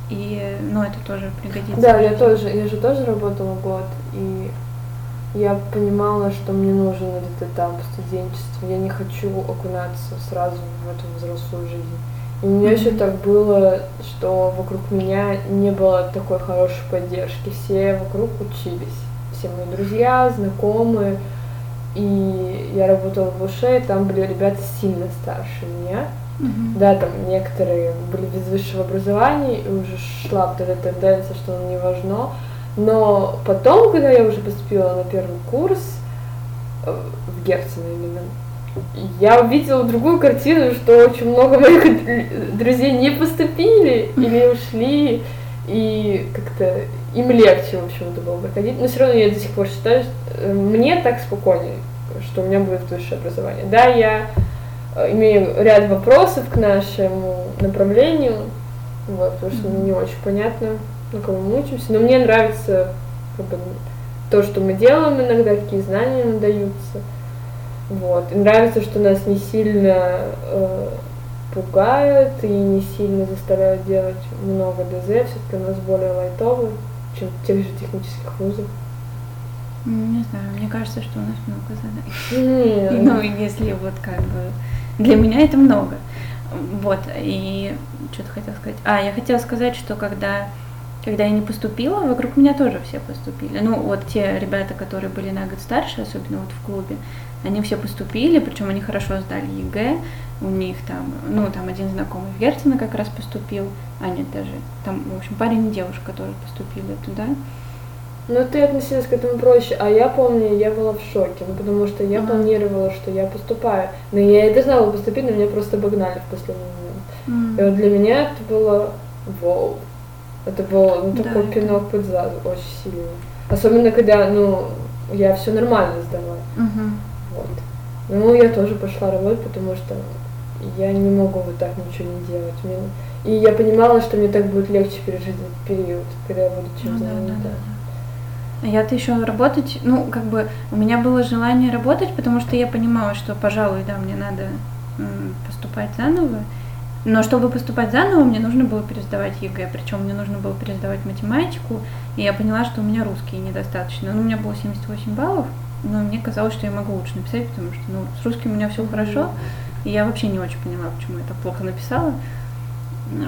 и, ну, это тоже пригодится. Да, я тоже, я же тоже работала год, и я понимала, что мне нужен этот этап студенчества. Я не хочу окунаться сразу в эту взрослую жизнь. И у меня еще так было, что вокруг меня не было такой хорошей поддержки. Все вокруг учились. Все мои друзья, знакомые. И я работала в УШЕ, и там были ребята сильно старше меня. Mm-hmm. Да, там некоторые были без высшего образования, и уже шла вот эта тенденция, что оно не важно. Но потом, когда я уже поступила на первый курс, э, в Герцена именно, я увидела другую картину, что очень много моих друзей не поступили или ушли, и как-то им легче, в общем-то, было проходить. Но все равно я до сих пор считаю, что э, мне так спокойнее, что у меня будет высшее образование. Да, я э, имею ряд вопросов к нашему направлению, вот, потому что мне не очень понятно, на кого мы учимся, но мне нравится как бы, то, что мы делаем иногда, какие знания нам даются. Вот. И нравится, что нас не сильно э, пугают и не сильно заставляют делать много ДЗ, все-таки у нас более лайтовый, чем в тех же технических вузах. Не знаю, мне кажется, что у нас много заданий. Нет. [laughs] Ну, если вот как бы... Для меня это много. Вот, и что-то хотела сказать. А, я хотела сказать, что когда когда я не поступила, вокруг меня тоже все поступили. Ну, вот те ребята, которые были на год старше, особенно вот в клубе, они все поступили, причем они хорошо сдали ЕГЭ, у них там, ну, там один знакомый в Герцена как раз поступил, а нет, даже, там, в общем, парень и девушка тоже поступили туда. Ну, ты относилась к этому проще, а я помню, я была в шоке, ну, потому что я ага. планировала, что я поступаю, но я и должна была поступить, но меня просто обогнали в последний момент. Мм. И вот для меня это было вау, это был ну, такой да, пинок под зад очень сильный. Особенно когда, ну, я все нормально сдала. Угу. Вот. Ну, я тоже пошла работать, потому что я не могу вот так ничего не делать. Мне... И я понимала, что мне так будет легче пережить этот период, когда я буду чем-то ну, занята. Да, да, да. Я-то еще работать, ну, как бы у меня было желание работать, потому что я понимала, что, пожалуй, да, мне надо поступать заново. Но чтобы поступать заново, мне нужно было пересдавать ЕГЭ, причем мне нужно было пересдавать математику, и я поняла, что у меня русский недостаточно. Ну, у меня было 78 баллов, но мне казалось, что я могу лучше написать, потому что ну, с русским у меня все хорошо, и я вообще не очень поняла, почему я так плохо написала.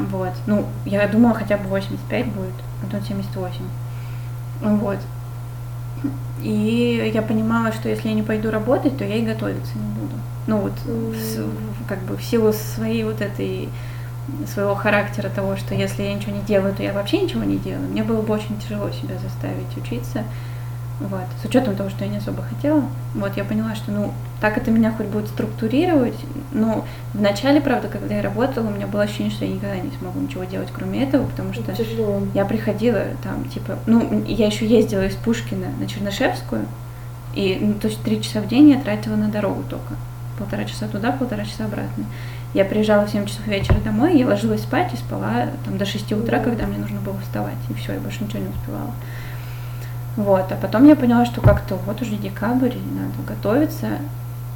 Вот. Ну, я думала, хотя бы 85 будет, а тут 78. Вот. И я понимала, что если я не пойду работать, то я и готовиться не буду. Ну вот, mm. как бы в силу своей вот этой своего характера того, что если я ничего не делаю, то я вообще ничего не делаю. Мне было бы очень тяжело себя заставить учиться. Вот. С учетом того, что я не особо хотела. Вот, я поняла, что, ну, так это меня хоть будет структурировать. Но в начале, правда, когда я работала, у меня было ощущение, что я никогда не смогу ничего делать, кроме этого, потому что Тяжело. я приходила там, типа, ну, я еще ездила из Пушкина на Чернышевскую, и, ну, то есть три часа в день я тратила на дорогу только. Полтора часа туда, полтора часа обратно. Я приезжала в 7 часов вечера домой, я ложилась спать и спала там до 6 утра, когда мне нужно было вставать, и все, я больше ничего не успевала. Вот, а потом я поняла, что как-то вот уже декабрь, и надо готовиться.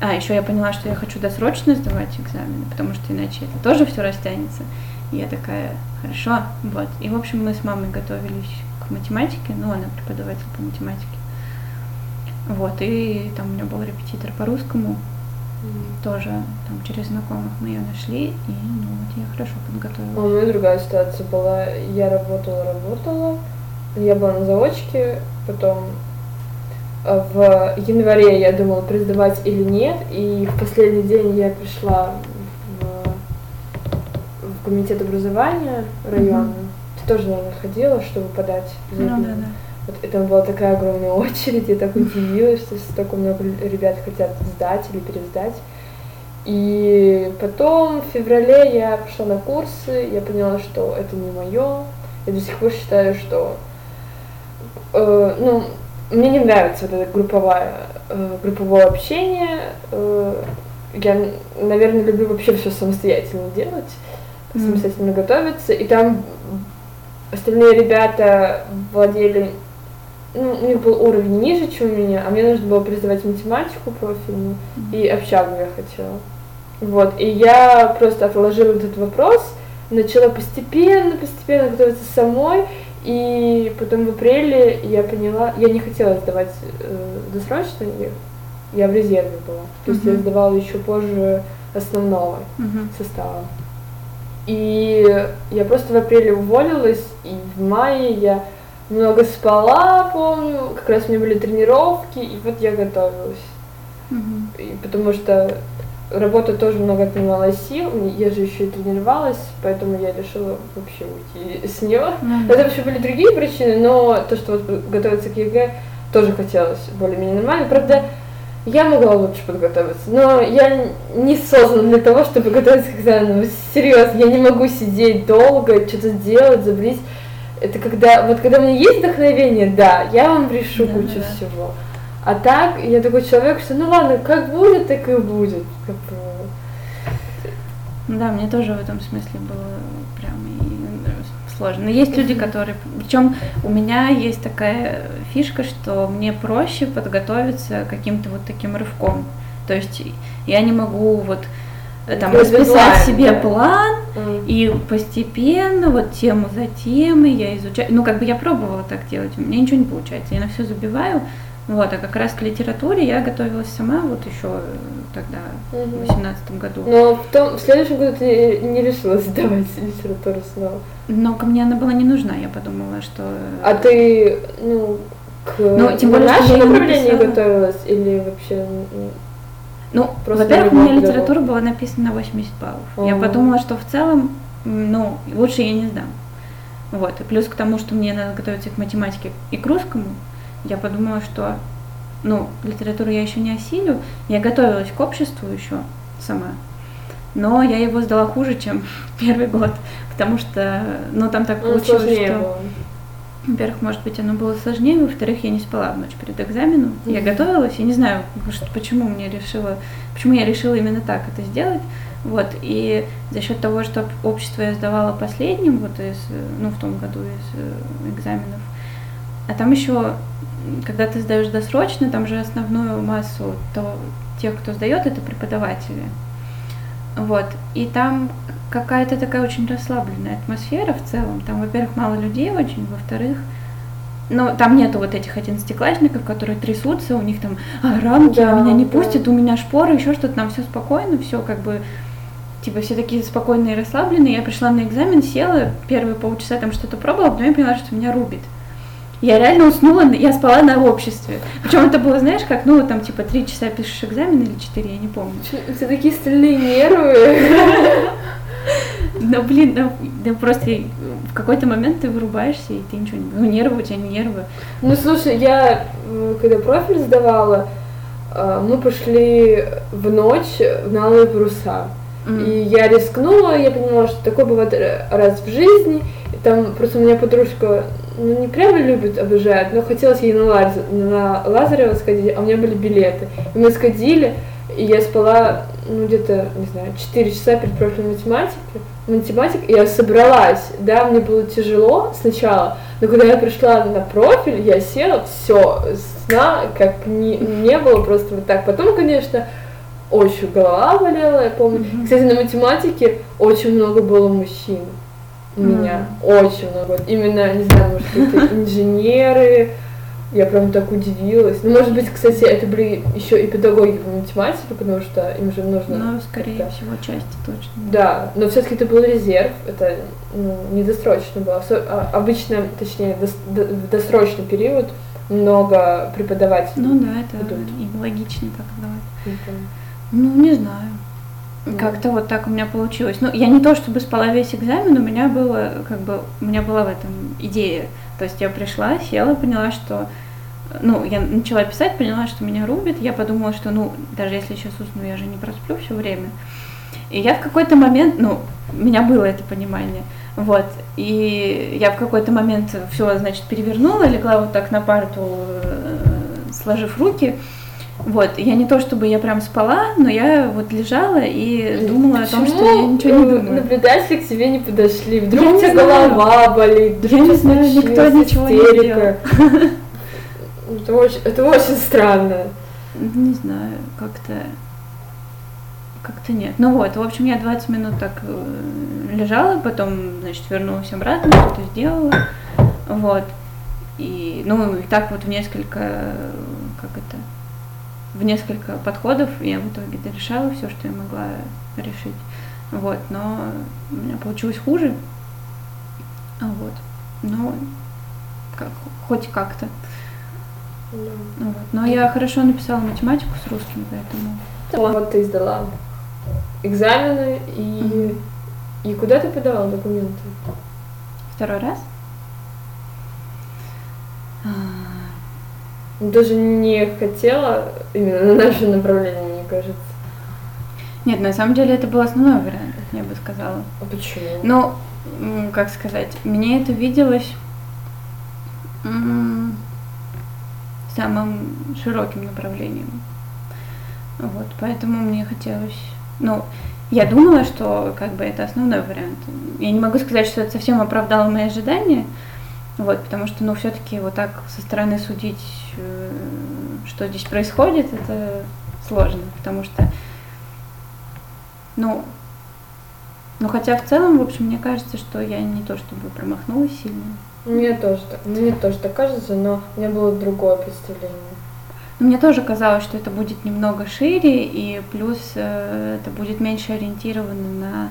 А, еще я поняла, что я хочу досрочно сдавать экзамены, потому что иначе это тоже все растянется. И я такая, хорошо, вот. И, в общем, мы с мамой готовились к математике, ну, она преподаватель по математике. Вот, и там у меня был репетитор по русскому, тоже там через знакомых мы ее нашли, и ну вот я хорошо подготовилась. А у меня другая ситуация была, я работала, работала, я была на заочке, потом э, в январе я думала, присдавать или нет, и в последний день я пришла в, в комитет образования района. Mm-hmm. Ты тоже, наверное, ходила, чтобы подать заявление. Ну, да, да. Вот, и там была такая огромная [laughs] очередь, я так удивилась, что столько много ребят хотят сдать или пересдать. И потом в феврале я пошла на курсы, я поняла, что это не мое. Я до сих пор считаю, что э, ну, мне не нравится вот это групповое, э, групповое общение. Э, я, наверное, люблю вообще все самостоятельно делать, mm. самостоятельно готовиться. И там остальные ребята владели ну, у них был уровень ниже, чем у меня, а мне нужно было признавать математику профильную, mm-hmm. и общагу я хотела. Вот, и я просто отложила этот вопрос, начала постепенно, постепенно готовиться самой, и потом в апреле я поняла, я не хотела сдавать э, досрочно, я в резерве была. То есть uh-huh. я сдавала еще позже основного uh-huh. состава. И я просто в апреле уволилась, и в мае я много спала, помню, как раз у меня были тренировки, и вот я готовилась. Uh-huh. И потому что работа тоже много отнимала сил, я же еще и тренировалась, поэтому я решила вообще уйти с нее. Mm-hmm. Это вообще были другие причины, но то, что вот готовиться к ЕГЭ, тоже хотелось более-менее нормально. Правда, я могла лучше подготовиться, но я не создана для того, чтобы готовиться к экзамену. Серьезно, я не могу сидеть долго, что-то делать, забрить. Это когда, вот когда у меня есть вдохновение, да, я вам решу да, кучу да. всего. А так, я такой человек, что ну ладно, как будет, так и будет. Как бы. Да, мне тоже в этом смысле было прям и сложно. Но есть люди, которые... Причем у меня есть такая фишка, что мне проще подготовиться каким-то вот таким рывком. То есть я не могу вот э, там расписать себе да. план mm. и постепенно вот тему за темой я изучаю. Ну, как бы я пробовала так делать, у меня ничего не получается. Я на все забиваю, вот, а как раз к литературе я готовилась сама вот еще э, тогда, угу. в восемнадцатом году. Но в, том, в следующем году ты не решила сдавать литературу снова? Но ко мне она была не нужна, я подумала, что... А ты, ну, к ну, тем более, нашему направлению готовилась или вообще... Ну, во-первых, у меня литература была написана на 80 баллов. О-о-о. Я подумала, что в целом, ну, лучше я не сдам. Вот, и плюс к тому, что мне надо готовиться к математике и к русскому, я подумала, что, ну, литературу я еще не осилю, я готовилась к обществу еще сама, но я его сдала хуже, чем [laughs] первый год, потому что, ну, там так ну, получилось, что... Во-первых, может быть, оно было сложнее, во-вторых, я не спала в ночь перед экзаменом. Mm-hmm. Я готовилась, я не знаю, почему мне решила, почему я решила именно так это сделать. Вот, и за счет того, что общество я сдавала последним, вот из, ну, в том году из э, экзаменов, а там еще когда ты сдаешь досрочно, там же основную массу то, тех, кто сдает, это преподаватели. Вот. И там какая-то такая очень расслабленная атмосфера в целом. Там, во-первых, мало людей очень, во-вторых, ну, там нету вот этих одиннадцатиклассников, которые трясутся, у них там а, рамки, да, меня не да. пустят, у меня шпоры, еще что-то, там все спокойно, все как бы, типа, все такие спокойные и расслабленные. Я пришла на экзамен, села, первые полчаса там что-то пробовала, потом я поняла, что меня рубит. Я реально уснула, я спала на обществе. Причем это было, знаешь, как, ну, там, типа, три часа пишешь экзамен или четыре, я не помню. У такие стальные нервы. [laughs] Ну, блин, да, да просто в какой-то момент ты вырубаешься, и ты ничего не... Ну, нервы у тебя не нервы. Ну, слушай, я, когда профиль сдавала, а, мы пошли в ночь на Алые паруса. Mm. И я рискнула, я поняла, что такое бывает раз в жизни. И там просто у меня подружка ну, не прямо любит, обожает, но хотелось ей на, Лаз... на Лазарева сходить, а у меня были билеты. И мы сходили, и я спала, ну, где-то, не знаю, 4 часа перед профилем математики, математик, и я собралась, да, мне было тяжело сначала, но когда я пришла на профиль, я села, все, сна как не, не было, просто вот так. Потом, конечно, очень голова болела, я помню. Mm-hmm. Кстати, на математике очень много было мужчин меня очень много. Именно, не знаю, может, это [laughs] инженеры. Я прям так удивилась. Ну, может быть, кстати, это были еще и педагоги по математике, потому что им же нужно. Ну, скорее всего, части точно. Да, но все-таки это был резерв, это ну, недосрочно было. А, обычно, точнее, в досрочный период много преподавателей. Ну да, это идут. и логично так давать. Ну, не знаю. Как-то вот так у меня получилось. Ну, я не то чтобы спала весь экзамен, у меня было, как бы, у меня была в этом идея. То есть я пришла, села, поняла, что, ну, я начала писать, поняла, что меня рубит. Я подумала, что, ну, даже если сейчас усну, я же не просплю все время. И я в какой-то момент, ну, у меня было это понимание, вот, и я в какой-то момент все, значит, перевернула, легла вот так на парту, э, сложив руки, вот, я не то чтобы я прям спала, но я вот лежала и думала Почему о том, что я ничего не думаю. наблюдатели к тебе не подошли? Вдруг я у тебя голова болит, вдруг я не знаю, никто ничего не делал. [laughs] Это очень, это очень странно. Не знаю, как-то как-то нет. Ну вот, в общем, я 20 минут так э, лежала, потом, значит, вернулась обратно, что-то сделала. Вот. И, ну, и так вот в несколько, как это, в несколько подходов я в итоге дорешала все, что я могла решить. Вот, но у меня получилось хуже. А вот. Но как, хоть как-то. Да. Вот. Но я хорошо написала математику с русским, поэтому. Вот ты сдала экзамены и Мгм. и куда ты подавала документы? Второй раз. А, Ну, Даже не хотела именно на наше направление, мне кажется. Нет, на самом деле это был основной вариант, я бы сказала. А почему? Ну, как сказать, мне это виделось самым широким направлением. Вот, поэтому мне хотелось, ну, я думала, что как бы это основной вариант. Я не могу сказать, что это совсем оправдало мои ожидания, вот, потому что, ну, все-таки вот так со стороны судить, э, что здесь происходит, это сложно, потому что, ну, ну, хотя в целом, в общем, мне кажется, что я не то чтобы промахнулась сильно. Мне тоже так, мне тоже так кажется, но у меня было другое представление. Но мне тоже казалось, что это будет немного шире, и плюс э, это будет меньше ориентировано на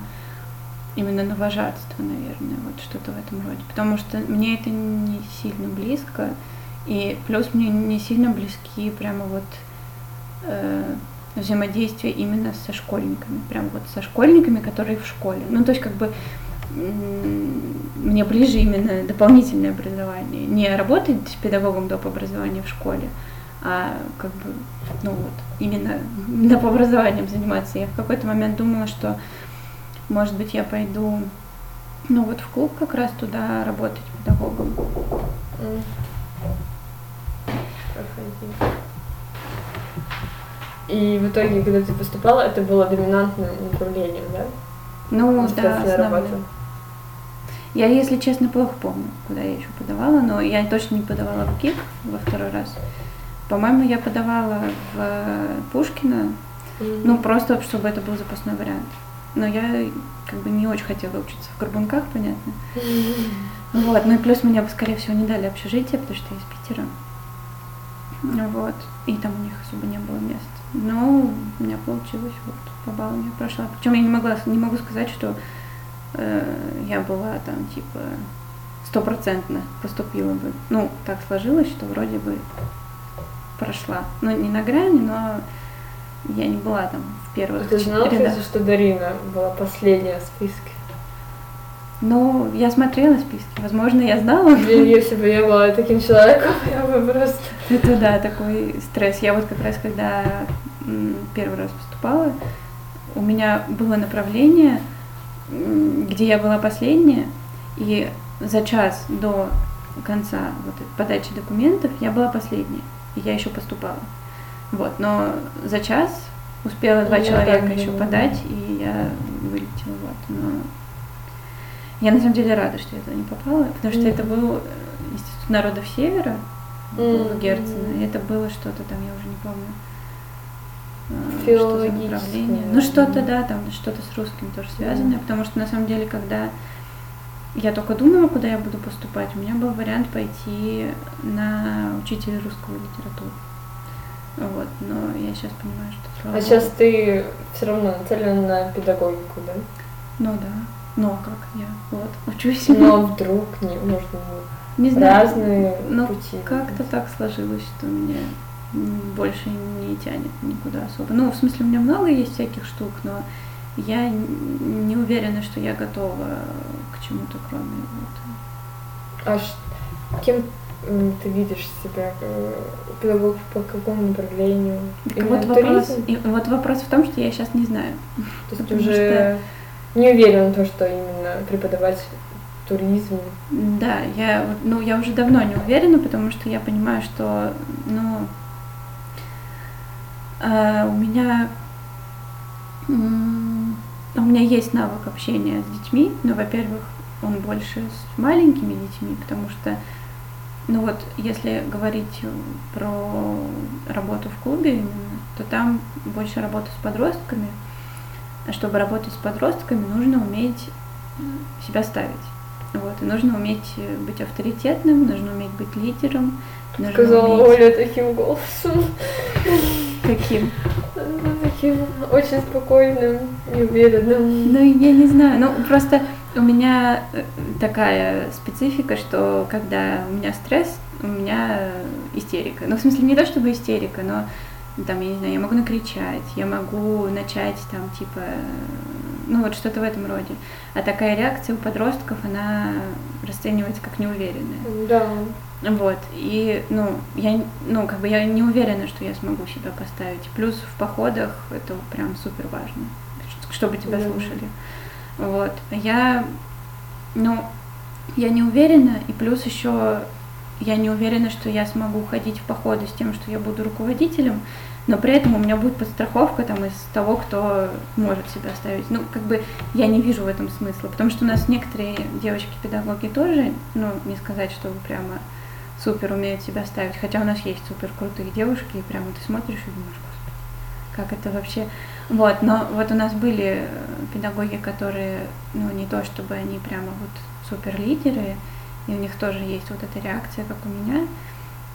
именно на вожатство, наверное, вот что-то в этом роде. Потому что мне это не сильно близко, и плюс мне не сильно близки прямо вот э, взаимодействие именно со школьниками, прям вот со школьниками, которые в школе. Ну, то есть как бы мне ближе именно дополнительное образование, не работать с педагогом доп. образования в школе, а как бы, ну вот, именно доп. образованием заниматься. Я в какой-то момент думала, что, может быть, я пойду, ну вот в клуб как раз туда работать педагогом. Проходи. И в итоге, когда ты поступала, это было доминантным направлением, да? Ну, да, Государственная основное. работа. Я, если честно, плохо помню, куда я еще подавала, но я точно не подавала в ГИК во второй раз. По-моему, я подавала в Пушкина, Мгм. ну, просто, чтобы это был запасной вариант. Но я как бы не очень хотела учиться в Горбунках, понятно. [laughs] Вот, ну и плюс мне бы, скорее всего, не дали общежитие, потому что я из Питера. Вот, и там у них особо не было мест. Но у меня получилось, вот, по баллам я прошла. Причем я не могла, не могу сказать, что э, я была там, типа, стопроцентно поступила бы. Ну, так сложилось, что вроде бы прошла. Ну, не на грани, но я не была там в первых Ты знала, рядах. кстати, что Дарина была последняя в списке? Ну, я смотрела списки, возможно, я знала. Блин, [laughs] если бы я была таким человеком, [laughs] я бы просто... Это да, такой стресс. Я вот как раз, когда первый раз поступала, у меня было направление, где я была последняя, и за час до конца вот подачи документов я была последняя, и я еще поступала. Вот, но за час успела два Я человека еще да. подать, и я вылетела. Вот, но я на самом деле рада, что я туда не попала, потому что это был э, Институт народов Севера, в Герцена, и это было что-то там, я уже не помню. э, что за Филологическое. Ну что-то, да, там что-то с русским тоже связанное, потому что на самом деле, когда я только думала, куда я буду поступать, у меня был вариант пойти на учителя русского литературы. Вот, но я сейчас понимаю, что слава А сейчас ты все равно нацелена на педагогику, да? Ну да. Ну а как я? Вот, [laughs] учусь. Но вдруг не, может, не знаю. разные Ну, пути. Как-то так сложилось, что меня больше не тянет никуда особо. Ну, в смысле, у меня много есть всяких штук, но я не уверена, что я готова к чему-то, кроме вот. А кем ты видишь себя? э, Педагог по какому направлению? И вот, вопрос, и вот вопрос в том, что я сейчас не знаю. То есть потому уже не уверена в том, что именно преподавать туризм. Да, я, ну, я уже давно не уверена, потому что я понимаю, что, ну, э, у меня, м, у меня есть навык общения с детьми, но, во-первых, он больше с маленькими детьми, потому что Ну вот, если говорить про работу в клубе именно, то там больше работа с подростками. А чтобы работать с подростками, нужно уметь себя ставить. Вот, и нужно уметь быть авторитетным, нужно уметь быть лидером. Сказала уметь... Оля таким голосом. Каким? Ну, таким очень спокойным, неуверенным. Ну, я не знаю, ну, просто у меня э, такая специфика, что когда у меня стресс, у меня истерика. Ну, в смысле, не то чтобы истерика, но там, я не знаю, я могу накричать, я могу начать там, типа, ну, вот что-то в этом роде. А такая реакция у подростков, она расценивается как неуверенная. Да. Вот, и, ну, я, ну, как бы я не уверена, что я смогу себя поставить. Плюс в походах это прям супер важно, чтобы тебя Да. слушали. Вот, я, ну, я не уверена, и плюс еще я не уверена, что я смогу ходить в походы с тем, что я буду руководителем, но при этом у меня будет подстраховка там из того, кто может себя ставить. Ну, как бы я не вижу в этом смысла, потому что у нас некоторые девочки-педагоги тоже, ну, не сказать, что прямо супер умеют себя ставить, хотя у нас есть супер крутые девушки, и прямо ты смотришь и думаешь, как это вообще... Вот, но вот у нас были э, педагоги, которые, ну, не то чтобы они прямо вот супер лидеры, и у них тоже есть вот эта реакция, как у меня,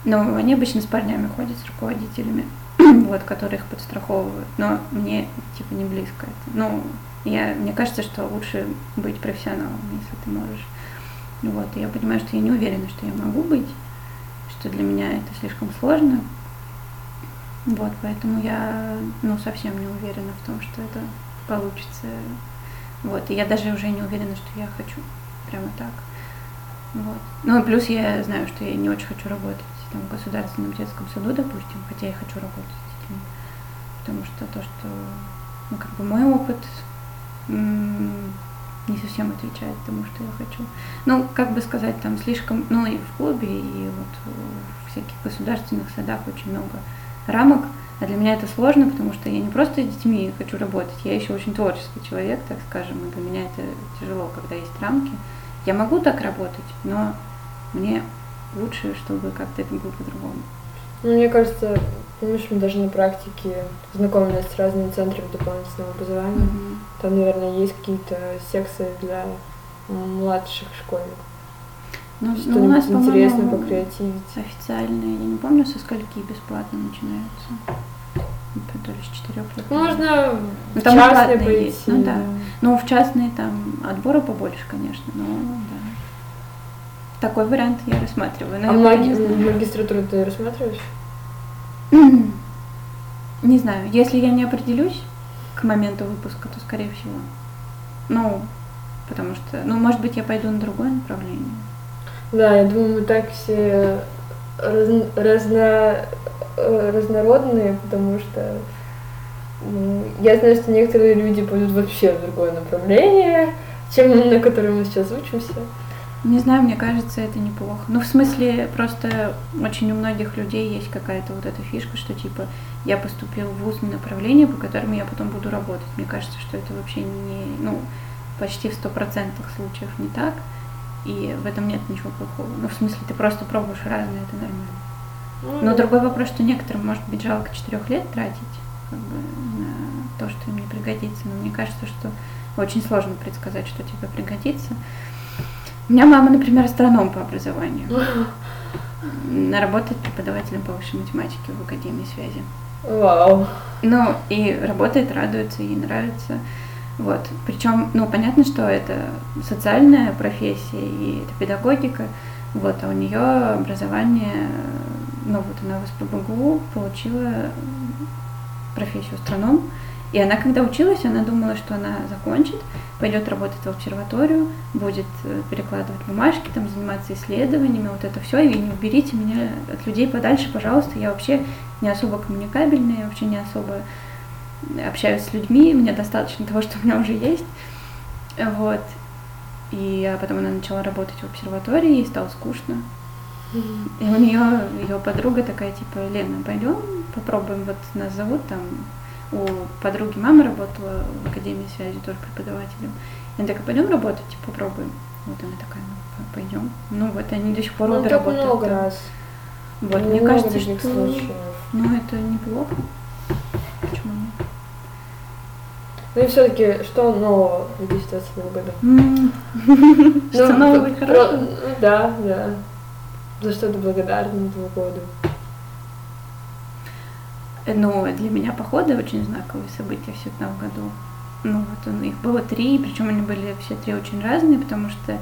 но они обычно с парнями ходят, с руководителями, [clears throat] вот, которые их подстраховывают, но мне, типа, не близко это. Ну, я, мне кажется, что лучше быть профессионалом, если ты можешь. Вот, и я понимаю, что я не уверена, что я могу быть, что для меня это слишком сложно. Вот, поэтому я, ну, совсем не уверена в том, что это получится. Вот, и я даже уже не уверена, что я хочу прямо так. Вот. Ну, и плюс я знаю, что я не очень хочу работать там, в государственном детском саду, допустим, хотя я хочу работать с детьми. Потому что то, что, ну, как бы мой опыт не совсем отвечает тому, что я хочу. Ну, как бы сказать, там слишком, ну, и в клубе, и вот в всяких государственных садах очень много рамок, а для меня это сложно, потому что я не просто с детьми хочу работать, я еще очень творческий человек, так скажем, и для меня это тяжело, когда есть рамки. Я могу так работать, но мне лучше, чтобы как-то это было по-другому. Ну, мне кажется, помнишь, мы даже на практике знакомились с разными центрами дополнительного образования. Мгм. Там, наверное, есть какие-то секции для младших школьников. Ну, ну, Что-нибудь у нас, интересно по-моему, покреативить. официальные, я не помню, со скольки бесплатно начинаются. Ну, То ли с четырех лет. Можно Ну, в там частные платные пойти. есть, ну да. Ну, в частные там отбора побольше, конечно, но да. Такой вариант я рассматриваю. Но А я маги- магистратуру ты рассматриваешь? [clears throat] Не знаю, если я не определюсь к моменту выпуска, то скорее всего. Ну, потому что, ну, может быть, я пойду на другое направление. Да, я думаю, мы так все раз- разно, э, разнородные, потому что я знаю, что некоторые люди пойдут вообще в другое направление, чем [laughs] на котором мы сейчас учимся. Не знаю, мне кажется, это неплохо. Ну, в смысле, просто очень у многих людей есть какая-то вот эта фишка, что типа я поступил в вуз на направление, по которому я потом буду работать. Мне кажется, что это вообще не, ну, почти в стопроцентных случаях не так, и в этом нет ничего плохого. Ну, в смысле, ты просто пробуешь разное, это нормально. Ну, Но да. другой вопрос, что некоторым может быть жалко четырех лет тратить как бы, на то, что им не пригодится. Но мне кажется, что очень сложно предсказать, что тебе пригодится. У меня мама, например, астроном по образованию. [laughs] Работает преподавателем по высшей математике в Академии связи. Вау. Ну, и работает, радуется, ей нравится. Вот. Причем, ну, понятно, что это социальная профессия и это педагогика. Вот, а у нее образование, ну, вот она в СПБГУ получила профессию астроном. И она, когда училась, она думала, что она закончит, пойдет работать в обсерваторию, будет э, перекладывать бумажки, там, заниматься исследованиями, вот это все, и не уберите меня от людей подальше, пожалуйста, я вообще не особо коммуникабельная, я вообще не особо общаюсь с людьми, мне достаточно того, что у меня уже есть. Вот. И а потом она начала работать в обсерватории, ей стало скучно. И у нее ее подруга такая, типа, Лена, пойдем, попробуем, вот нас зовут там, у подруги мама работала в Академии связи, тоже преподавателем. И она такая, пойдем работать, попробуем. Вот она такая, ну, пойдем. Ну вот они до сих пор Ну, обе работают. много там. раз. Вот, мне Много кажется, таких что случаев. ну это неплохо. Почему? Ну и все-таки, что нового в 2022 году? [laughs] Что Ну, нового и хорошего? ну, Да, да. За что ты благодарна этому году? Ну, для меня походы очень знаковые события в этом году. Ну, вот он, их было три, причем они были все три очень разные, потому что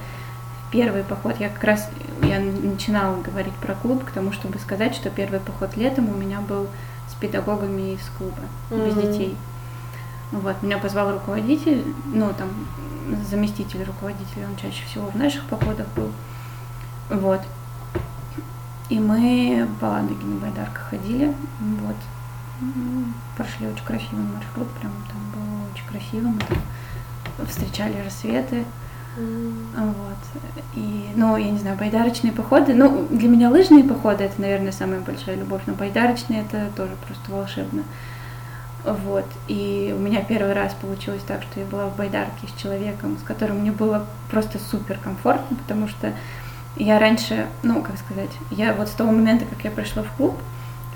первый поход, я как раз, я начинала говорить про клуб, к тому, чтобы сказать, что первый поход летом у меня был с педагогами из клуба, без Мгм. детей. Вот, меня позвал руководитель, ну, там, заместитель руководителя, он чаще всего в наших походах был. Вот. И мы по Ладоге на байдарках ходили, вот. Прошли очень красивый маршрут, прям там было очень красиво, мы там встречали рассветы, вот. И, ну, я не знаю, байдарочные походы, ну, для меня лыжные походы это, наверное, самая большая любовь, но байдарочные это тоже просто волшебно. Вот. И у меня первый раз получилось так, что я была в байдарке с человеком, с которым мне было просто супер комфортно, потому что я раньше, ну, как сказать, я вот с того момента, как я пришла в клуб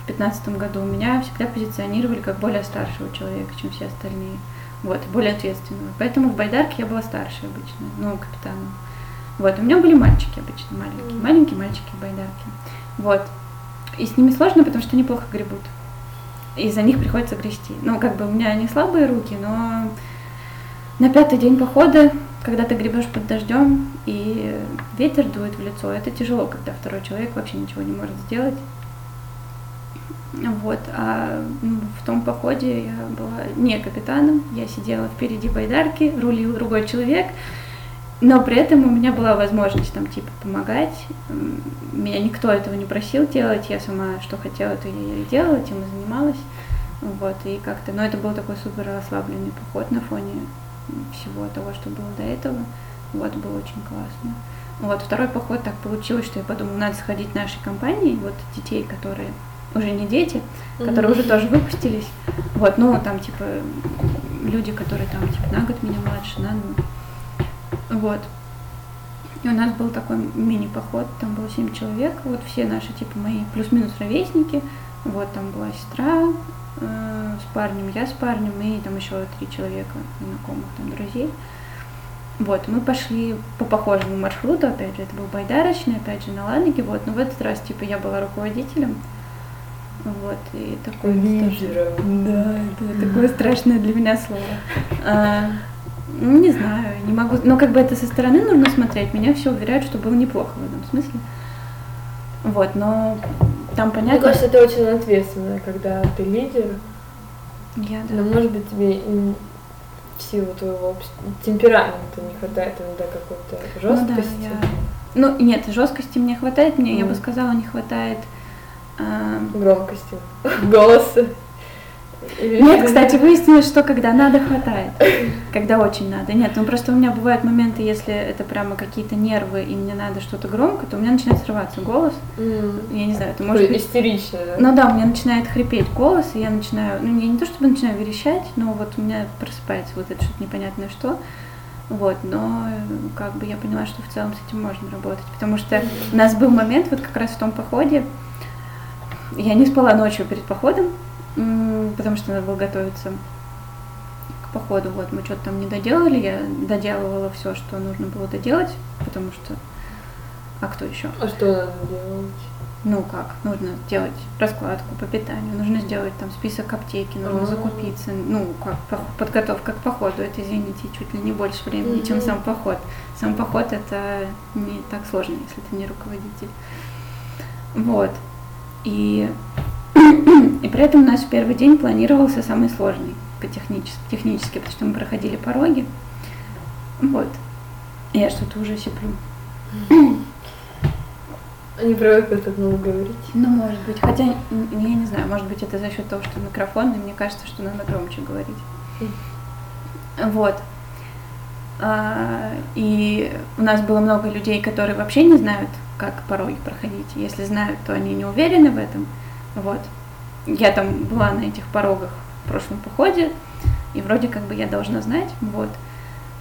в пятнадцатом году, меня всегда позиционировали как более старшего человека, чем все остальные. Вот, более ответственного. Поэтому в байдарке я была старше обычно, ну, капитаном. Вот, у меня были мальчики обычно, маленькие, маленькие мальчики в байдарке. Вот. И с ними сложно, потому что они плохо гребут. И за них приходится грести. Ну, как бы у меня не слабые руки, но на пятый день похода, когда ты гребешь под дождем и ветер дует в лицо, это тяжело, когда второй человек вообще ничего не может сделать. Вот, а ну, в том походе я была не капитаном, я сидела впереди байдарки, рулил другой человек, но при этом у меня была возможность там типа помогать. Меня никто этого не просил делать, я сама что хотела, то я и делала, тем и занималась. Вот, и как-то, но это был такой супер расслабленный поход на фоне всего того, что было до этого. Вот, было очень классно. Вот, второй поход так получилось, что я подумала, надо сходить нашей компании, вот детей, которые уже не дети, которые уже тоже выпустились. Вот, ну, там, типа, люди, которые там, типа, на год меня младше, на. Вот. И у нас был такой мини-поход, там было семь человек, вот все наши, типа, мои плюс-минус ровесники. Вот, там была сестра э, с парнем, я с парнем, и там еще три человека знакомых, там, друзей. Вот, мы пошли по похожему маршруту, опять же, это был байдарочный, опять же, на Ладоге, вот, но в этот раз, типа, я была руководителем, вот, и такой... Лидером. Да, это такое страшное для меня слово. Ну, не знаю, не могу, но как бы это со стороны нужно смотреть, меня все уверяют, что было неплохо в этом смысле. Вот, но там Мне понятно... кажется, это очень ответственно, когда ты лидер, Я, да. но может быть тебе в силу твоего темперамента не хватает иногда какой-то Ну да, жесткости. я- Ну, нет, жесткости мне хватает, мне, я бы сказала, не хватает... а, Громкости, [laughs] голоса. Нет, кстати, выяснилось, что когда надо, хватает. Когда очень надо. Нет, ну просто у меня бывают моменты, если это прямо какие-то нервы, и мне надо что-то громко, то у меня начинает срываться голос. Я не знаю, это может истерично, да? Ну да, у меня начинает хрипеть голос, и я начинаю, ну я не то чтобы начинаю верещать, но вот у меня просыпается вот это что-то непонятное что. Вот, но э, как бы я поняла, что в целом с этим можно работать, потому что у нас был момент вот как раз в том походе, я не спала ночью перед походом, потому что надо было готовиться к походу. Вот мы что-то там не доделали, я доделывала все, что нужно было доделать, потому что а кто еще? А что надо делать? Ну как, нужно сделать раскладку по питанию, нужно сделать там список аптеки, нужно А. закупиться, ну как подготовка к походу, это, извините, чуть ли не больше времени, чем Мгм. сам поход. Сам поход это не так сложно, если ты не руководитель. Вот. И, и при этом в первый день планировался самый сложный по технически, технически, потому что мы проходили пороги. Вот. Я что-то уже сиплю. Они привыкли так много говорить. Ну, может быть. Хотя, я не знаю, может быть, это за счет того, что микрофон, и мне кажется, что надо громче говорить. Вот. А, И у нас было много людей, которые вообще не знают, как пороги проходить. Если знают, то они не уверены в этом. Вот. Я там была на этих порогах в прошлом походе, и вроде как бы я должна знать. Вот.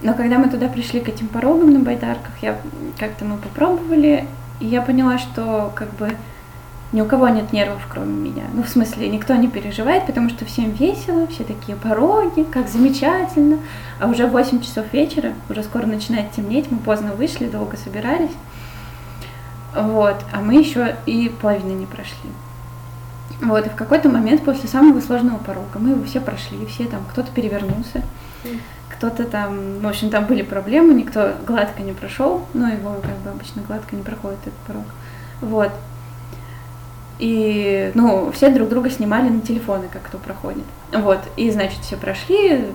Но когда мы туда пришли к этим порогам на байдарках, я как-то мы попробовали, и я поняла, что как бы ни у кого нет нервов, кроме меня. Ну, в смысле, никто не переживает, потому что всем весело, все такие пороги, как замечательно. А уже 8 часов вечера, уже скоро начинает темнеть, мы поздно вышли, долго собирались. Вот, а мы еще и половины не прошли. Вот, и в какой-то момент после самого сложного порога мы его все прошли, все там, кто-то перевернулся, кто-то там, в общем, там были проблемы, никто гладко не прошел, но его как бы обычно гладко не проходит этот порог. Вот. И, ну, все друг друга снимали на телефоны, как кто проходит. Вот, и, значит, все прошли,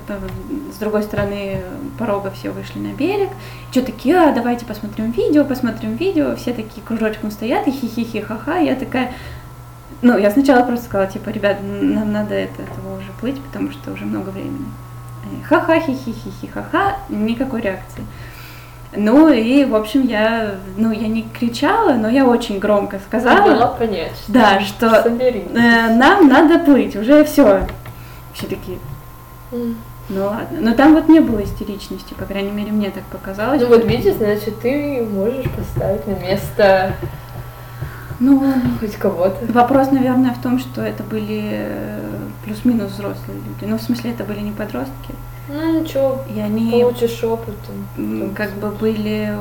с другой стороны порога все вышли на берег, что такие, а, давайте посмотрим видео, посмотрим видео, все такие кружочком стоят, и хи-хи-хи, ха-ха, я такая, ну, я сначала просто сказала, типа, ребят, нам надо это, этого уже плыть, потому что уже много времени. Ха-ха, хи-хи-хи-хи, ха-ха, никакой реакции. Ну и, в общем, я, ну, я не кричала, но я очень громко сказала. Дала понять, что да, что э, нам надо плыть, уже все. Все такие. Mm. Ну ладно. Но там вот не было истеричности, по крайней мере, мне так показалось. Ну вот видишь, значит, ты можешь поставить на место ну, хоть кого-то. Вопрос, наверное, в том, что это были э, плюс-минус взрослые люди. Ну, в смысле, это были не подростки. Ну ничего, и они получишь опыт. Как бы были,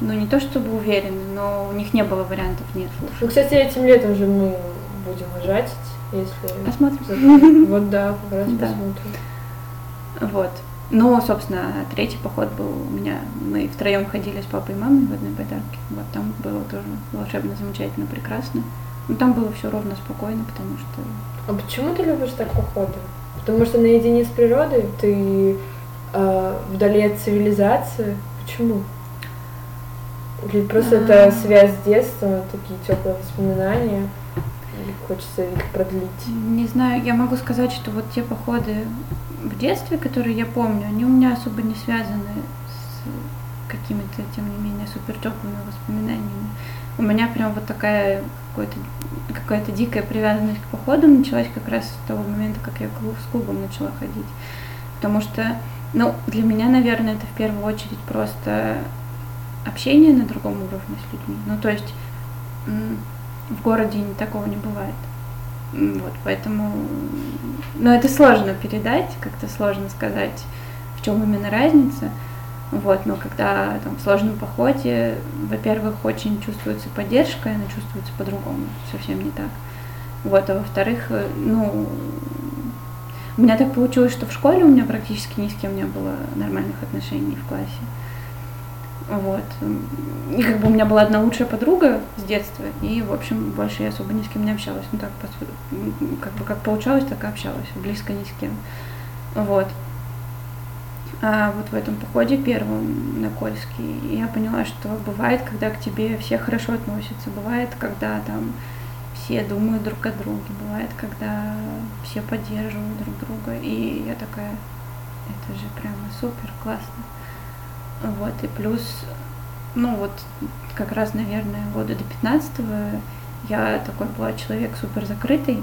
ну не то чтобы уверены, но у них не было вариантов нет слушать. Ну, кстати, этим летом же мы будем ужатить, если... Посмотрим. [laughs] Вот да, как раз да. посмотрим. Вот. Ну, собственно, третий поход был у меня. Мы втроем ходили с папой и мамой в одной байдарке. Вот там было тоже волшебно, замечательно, прекрасно. Но там было все ровно, спокойно, потому что... А почему ты любишь так походы? Потому что наедине с природой ты э, вдали от цивилизации. Почему? Или просто а... это связь с детством, такие теплые воспоминания? Или хочется их продлить? Не знаю, я могу сказать, что вот те походы в детстве, которые я помню, они у меня особо не связаны с какими-то, тем не менее, супер теплыми воспоминаниями. У меня прям вот такая какая-то дикая привязанность к походам началась как раз с того момента, как я с клубом начала ходить. Потому что, ну, для меня, наверное, это в первую очередь просто общение на другом уровне с людьми. Ну, то есть в городе такого не бывает. Вот, поэтому, ну, это сложно передать, как-то сложно сказать, в чем именно разница. Вот, но когда там, в сложном походе, во-первых, очень чувствуется поддержка, она чувствуется по-другому, совсем не так. Вот, а во-вторых, э, ну, у меня так получилось, что в школе у меня практически ни с кем не было нормальных отношений в классе. Вот. И как бы у меня была одна лучшая подруга с детства, и, в общем, больше я особо ни с кем не общалась. Ну так, как бы как получалось, так и общалась, близко ни с кем. Вот. А вот в этом походе первом на Кольский я поняла, что бывает, когда к тебе все хорошо относятся, бывает, когда там все думают друг о друге, бывает, когда все поддерживают друг друга, и я такая, это же прямо супер, классно. Вот, и плюс, ну вот, как раз, наверное, года до 15 я такой была человек супер закрытый,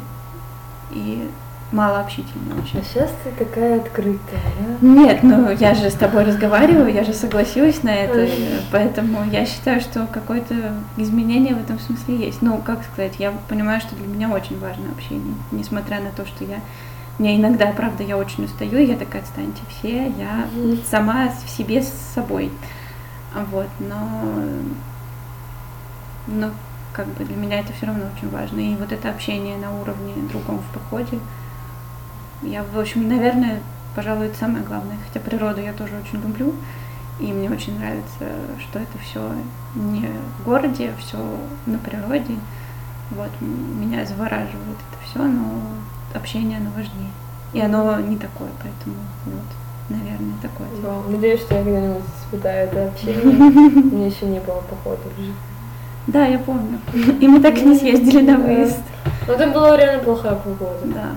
и малообщительная очень. А сейчас ты такая открытая, да? Нет, ну я же с тобой разговариваю, я же согласилась на это, поэтому я считаю, что какое-то изменение в этом смысле есть. Ну, как сказать, я понимаю, что для меня очень важно общение, несмотря на то, что я мне иногда, правда, я очень устаю, и я такая, отстаньте все, я сама в себе с собой. Вот, но, но как бы для меня это все равно очень важно. И вот это общение на уровне другом в походе, я, в общем, наверное, пожалуй, это самое главное. Хотя природу я тоже очень люблю. И мне очень нравится, что это все не в городе, все на природе. Вот, меня завораживает это все, но общение оно важнее. И оно не такое, поэтому вот, наверное, такое. Да, надеюсь, что я когда-нибудь испытаю это общение. [laughs] Мне еще не было похода в жизни. Да, я помню. И мы так и не съездили на выезд. Ну, там была реально плохая погода. Да.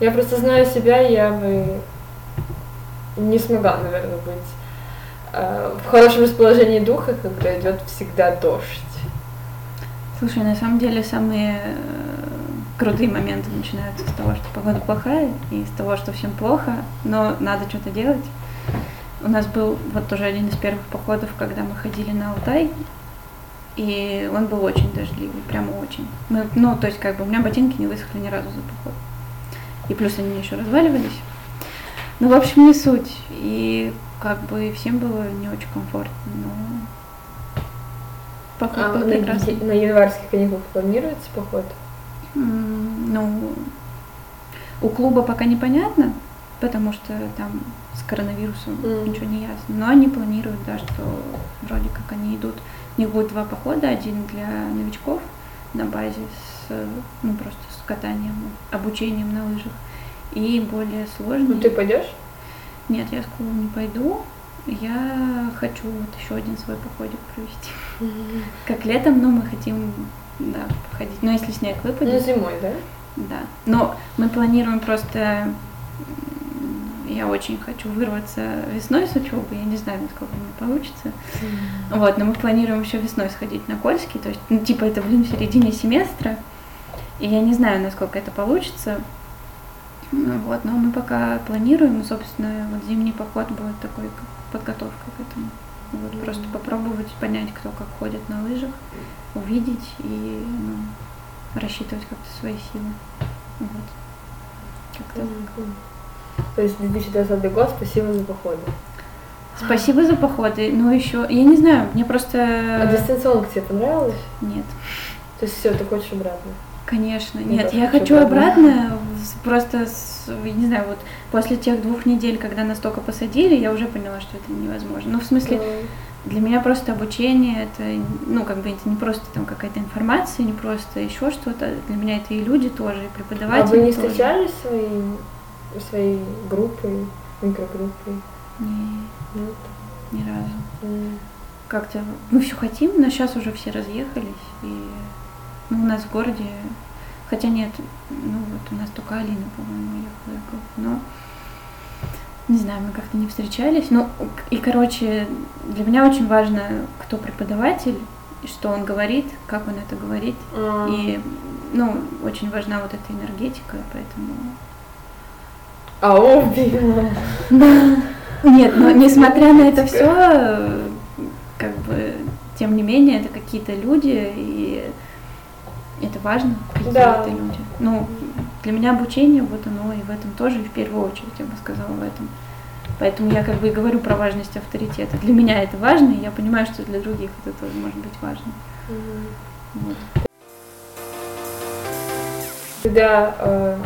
Я просто знаю себя, я бы не смогла, наверное, быть э, в хорошем расположении духа, когда идет всегда дождь. Слушай, на самом деле самые э, крутые моменты начинаются с того, что погода плохая, и с того, что всем плохо, но надо что-то делать. у нас был вот тоже один из первых походов, когда мы ходили на Алтай, и он был очень дождливый, прямо очень. Мы, ну, то есть, как бы, у меня ботинки не высохли ни разу за поход. И плюс они еще разваливались. Ну, в общем, не суть. И как бы всем было не очень комфортно, но поход а был на, прекрасный. На январских каникулах планируется поход? Ну, у клуба пока непонятно, потому что там с коронавирусом mm. ничего не ясно. Но они планируют, да, что вроде как они идут. У них будет два похода, один для новичков на базе с, ну, просто с катанием, обучением на лыжах, и более сложный. Ну ты пойдешь? Нет, я с клубом не пойду. Я хочу вот еще один свой походик провести. Mm-hmm. Как летом, но мы хотим, да, походить. Но если снег выпадет. Ну, зимой, да? Да. Но мы планируем просто я очень хочу вырваться весной с учебы, я не знаю, насколько мне получится. Mm-hmm. Вот, но мы планируем еще весной сходить на Кольский, то есть, ну, типа, это, блин, в середине семестра, и я не знаю, насколько это получится. Ну, вот, но мы пока планируем, собственно, вот зимний поход будет такой подготовка к этому. Вот, mm-hmm. просто попробовать понять, кто как ходит на лыжах, увидеть и ну, рассчитывать как-то свои силы. Вот. Как-то mm-hmm. То есть 2020 год, спасибо за походы. Спасибо за походы. Ну еще, я не знаю, мне просто... А дистанционка тебе понравилась? Нет. То есть все, ты хочешь обратно? Конечно, я нет, я хочу обратно, просто, с, не знаю, вот после тех двух недель, когда нас только посадили, я уже поняла, что это невозможно. Ну, в смысле, mm. для меня просто обучение, это, ну, как бы это не просто там какая-то информация, не просто еще что-то, для меня это и люди тоже, и преподаватели А вы не тоже. встречались своим своей группой, микрогруппой? Нет. Нет? Ни разу. Mm. Как-то мы все хотим, но сейчас уже все разъехались. И ну, у нас в городе, хотя нет, ну вот у нас только Алина, по-моему, уехала но не знаю, мы как-то не встречались. Ну, и, короче, для меня очень важно, кто преподаватель, что он говорит, как он это говорит. Mm. И, ну, очень важна вот эта энергетика, поэтому а убила. [laughs] Нет, но несмотря на это все, как бы, тем не менее, это какие-то люди, и это важно, какие да. это люди. Ну, для меня обучение, вот оно и в этом тоже, и в первую очередь, я бы сказала, в этом. Поэтому я как бы и говорю про важность авторитета. Для меня это важно, и я понимаю, что для других это тоже может быть важно. Угу. Вот. Когда э,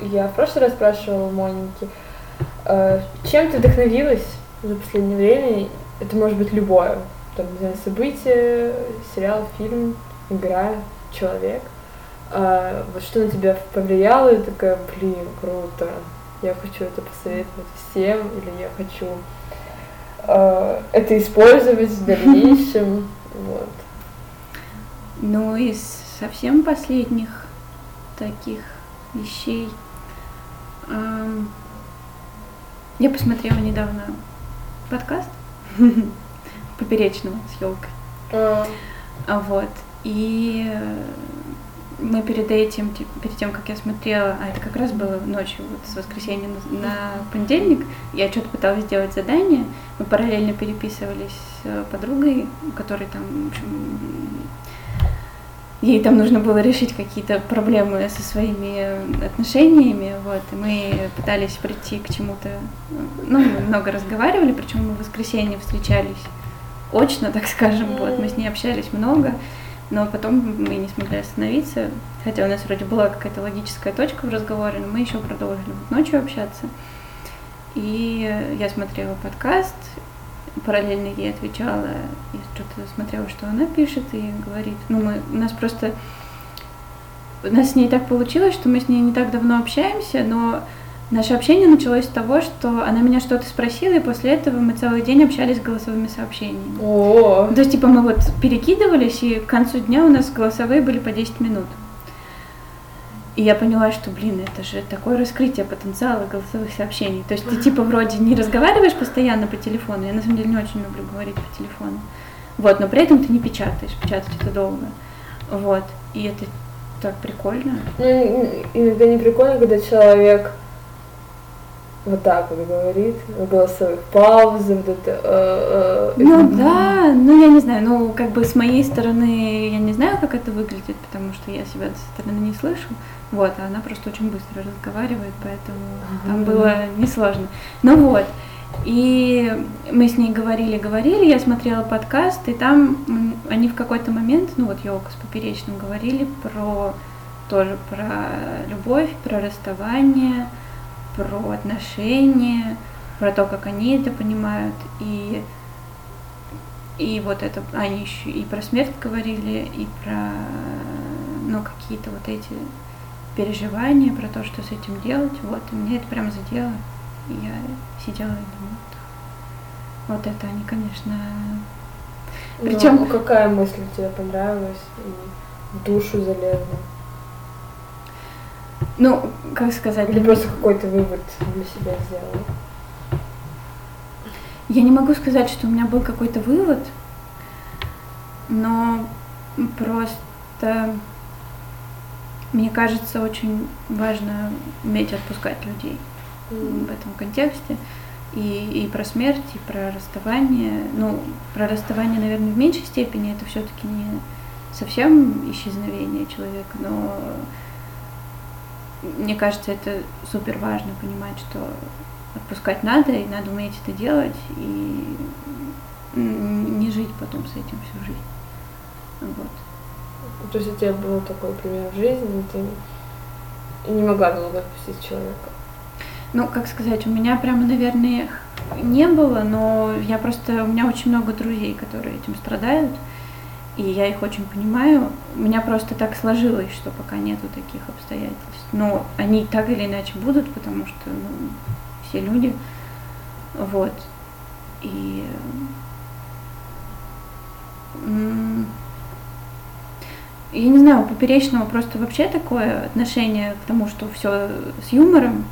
я в прошлый раз спрашивала Моники, э, чем ты вдохновилась за последнее время? Это может быть любое, там, не знаю, событие, сериал, фильм, игра, человек. Э, вот что на тебя повлияло, и такая, блин, круто, я хочу это посоветовать всем, или я хочу э, это использовать в дальнейшем, [laughs] вот. Ну, из совсем последних таких вещей я посмотрела недавно подкаст [laughs] Поперечного с елкой. А. а. Вот. И мы перед этим, перед тем, как я смотрела, а это как раз было ночью, вот с воскресенья на, на понедельник, я что-то пыталась сделать задание, мы параллельно переписывались с подругой, которой там, в общем, ей там нужно было решить какие-то проблемы со своими отношениями, вот, и мы пытались прийти к чему-то, ну, мы много разговаривали, причем мы в воскресенье встречались очно, так скажем, вот, мы с ней общались много, но потом мы не смогли остановиться, хотя у нас вроде была какая-то логическая точка в разговоре, но мы еще продолжили ночью общаться. И я смотрела подкаст, параллельно ей отвечала и что-то смотрела, что она пишет и говорит. Ну, мы, у нас просто... У нас с ней так получилось, что мы с ней не так давно общаемся, но наше общение началось с того, что она меня что-то спросила, и после этого мы целый день общались голосовыми сообщениями. О. То есть, типа, мы вот перекидывались, и к концу дня у нас голосовые были по 10 минут. И я поняла, что, блин, это же такое раскрытие потенциала голосовых сообщений. То есть ты типа вроде не разговариваешь постоянно по телефону, я на самом деле не очень люблю говорить по телефону. Вот, но при этом ты не печатаешь, печатать это долго. Вот, и это так прикольно. Ну, иногда не прикольно, когда человек вот так вот говорит, голосовых паузы, вот это... Э, э, ну да, ну я не знаю, ну как бы с моей стороны я не знаю, как это выглядит, потому что я себя со стороны не слышу, вот, а она просто очень быстро разговаривает, поэтому там было несложно. Ну вот, и мы с ней говорили, говорили, я смотрела подкаст, и там они в какой-то момент, ну вот Елка с Поперечным говорили про тоже про любовь, про расставание, про отношения, про то, как они это понимают, и и вот это они еще и про смерть говорили, и про ну какие-то вот эти переживания, про то, что с этим делать, вот, и мне это прям задело, и я сидела и думала, вот это они, конечно. Причем ну, какая мысль тебе понравилась и в душу залезла? Ну, как сказать? Или просто какой-то вывод для себя сделала? Я не могу сказать, что у меня был какой-то вывод, но просто мне кажется, очень важно уметь отпускать людей mm. в этом контексте. И, и про смерть, и про расставание. Ну, про расставание, наверное, в меньшей степени это все-таки не совсем исчезновение человека, но мне кажется, это супер важно понимать, что отпускать надо, и надо уметь это делать, и не жить потом с этим всю жизнь. Вот. То есть у тебя был такой пример в жизни, ты не могла долго отпустить человека? Ну, как сказать, у меня прямо, наверное, не было, но я просто, у меня очень много друзей, которые этим страдают, и я их очень понимаю. У меня просто так сложилось, что пока нету таких обстоятельств. Но они так или иначе будут, потому что ну, все люди. Вот. И я не знаю, у поперечного просто вообще такое отношение к тому, что все с юмором.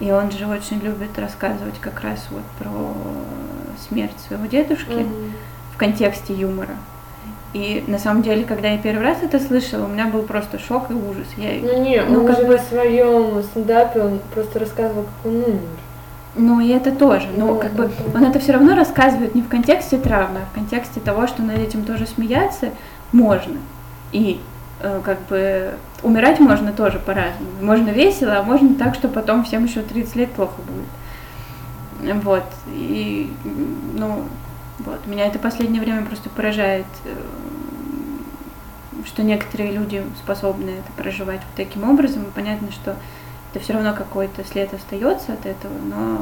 И он же очень любит рассказывать как раз вот про смерть своего дедушки mm-hmm. в контексте юмора. И на самом деле, когда я первый раз это слышала, у меня был просто шок и ужас. Я, ну не, ну, он как же бы... в своем стендапе он просто рассказывал, как он умер. Ну и это тоже. Но ну, как бы он это все равно рассказывает не в контексте травмы, а в контексте того, что над этим тоже смеяться можно. И э, как бы умирать можно тоже по-разному. Можно весело, а можно так, что потом всем еще 30 лет плохо будет. Вот. И, ну, вот. Меня это последнее время просто поражает, э, что некоторые люди способны это проживать вот таким образом. И понятно, что это все равно какой-то след остается от этого, но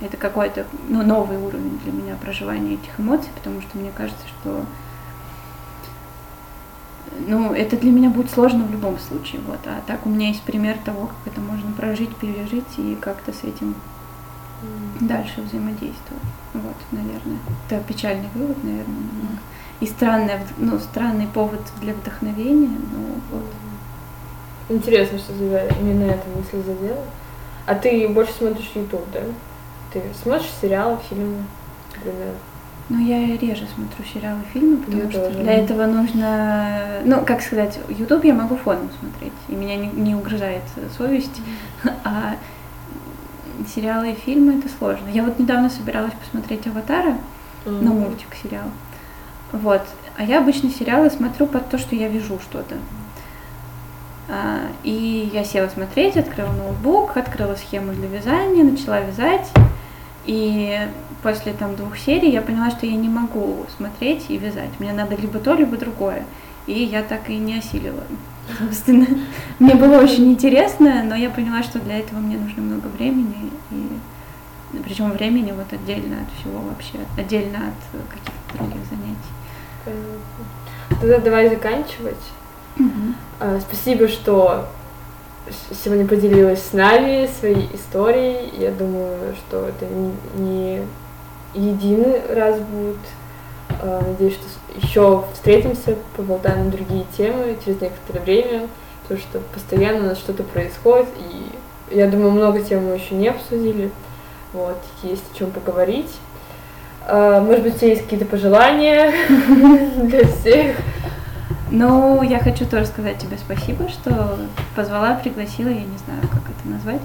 это какой-то ну, новый уровень для меня проживания этих эмоций, потому что мне кажется, что ну, это для меня будет сложно в любом случае. Вот. А так у меня есть пример того, как это можно прожить, пережить и как-то с этим mm. дальше взаимодействовать. Вот, наверное. Это печальный вывод, наверное, немного. И странный, ну, странный повод для вдохновения. Ну, вот. Интересно, что тебя именно эта мысль задела. А ты больше смотришь YouTube, да? Ты смотришь сериалы, фильмы, например? Ну, я реже смотрю сериалы, фильмы, потому я что тоже. для этого нужно, ну, как сказать, YouTube я могу фоном смотреть, и меня не, не угрожает совесть, mm-hmm. а сериалы и фильмы это сложно. Я вот недавно собиралась посмотреть Аватара, mm-hmm. ну, мультик, сериал. Вот. А я обычно сериалы смотрю под то, что я вижу что-то. А, и я села смотреть, открыла ноутбук, открыла схему для вязания, начала вязать. И после там двух серий я поняла, что я не могу смотреть и вязать. Мне надо либо то, либо другое. И я так и не осилила. Собственно, мне было очень интересно, но я поняла, что для этого мне нужно много времени. И причем времени вот отдельно от всего вообще, отдельно от каких-то других занятий. Тогда давай заканчивать. Угу. Спасибо, что сегодня поделилась с нами своей историей. Я думаю, что это не, единый раз будет. А, надеюсь, что еще встретимся, поболтаем на другие темы через некоторое время, потому что постоянно у нас что-то происходит, и я думаю, много тем мы еще не обсудили. Вот, есть о чем поговорить. А, может быть, у тебя есть какие-то пожелания [laughs] для всех? Ну, я хочу тоже сказать тебе спасибо, что позвала, пригласила, я не знаю, как это назвать.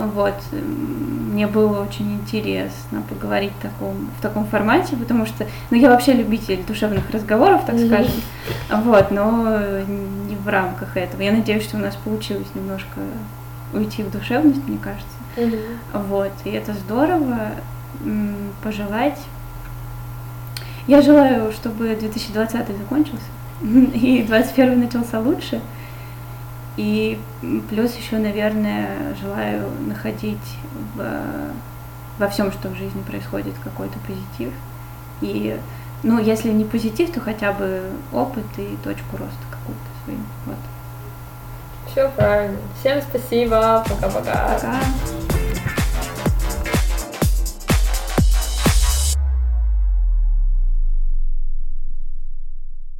Вот, мне было очень интересно поговорить в таком, в таком формате, потому что, ну, я вообще любитель душевных разговоров, так скажем, вот, но не в рамках этого. Я надеюсь, что у нас получилось немножко уйти в душевность, мне кажется. Вот, и это здорово пожелать. Я желаю, чтобы 2020 закончился, [laughs] и 2021 начался лучше. И плюс еще, наверное, желаю находить в, во всем, что в жизни происходит, какой-то позитив. И, ну, если не позитив, то хотя бы опыт и точку роста какую-то свою. Вот. Все правильно. Всем спасибо. Пока-пока. Пока. -пока. Пока.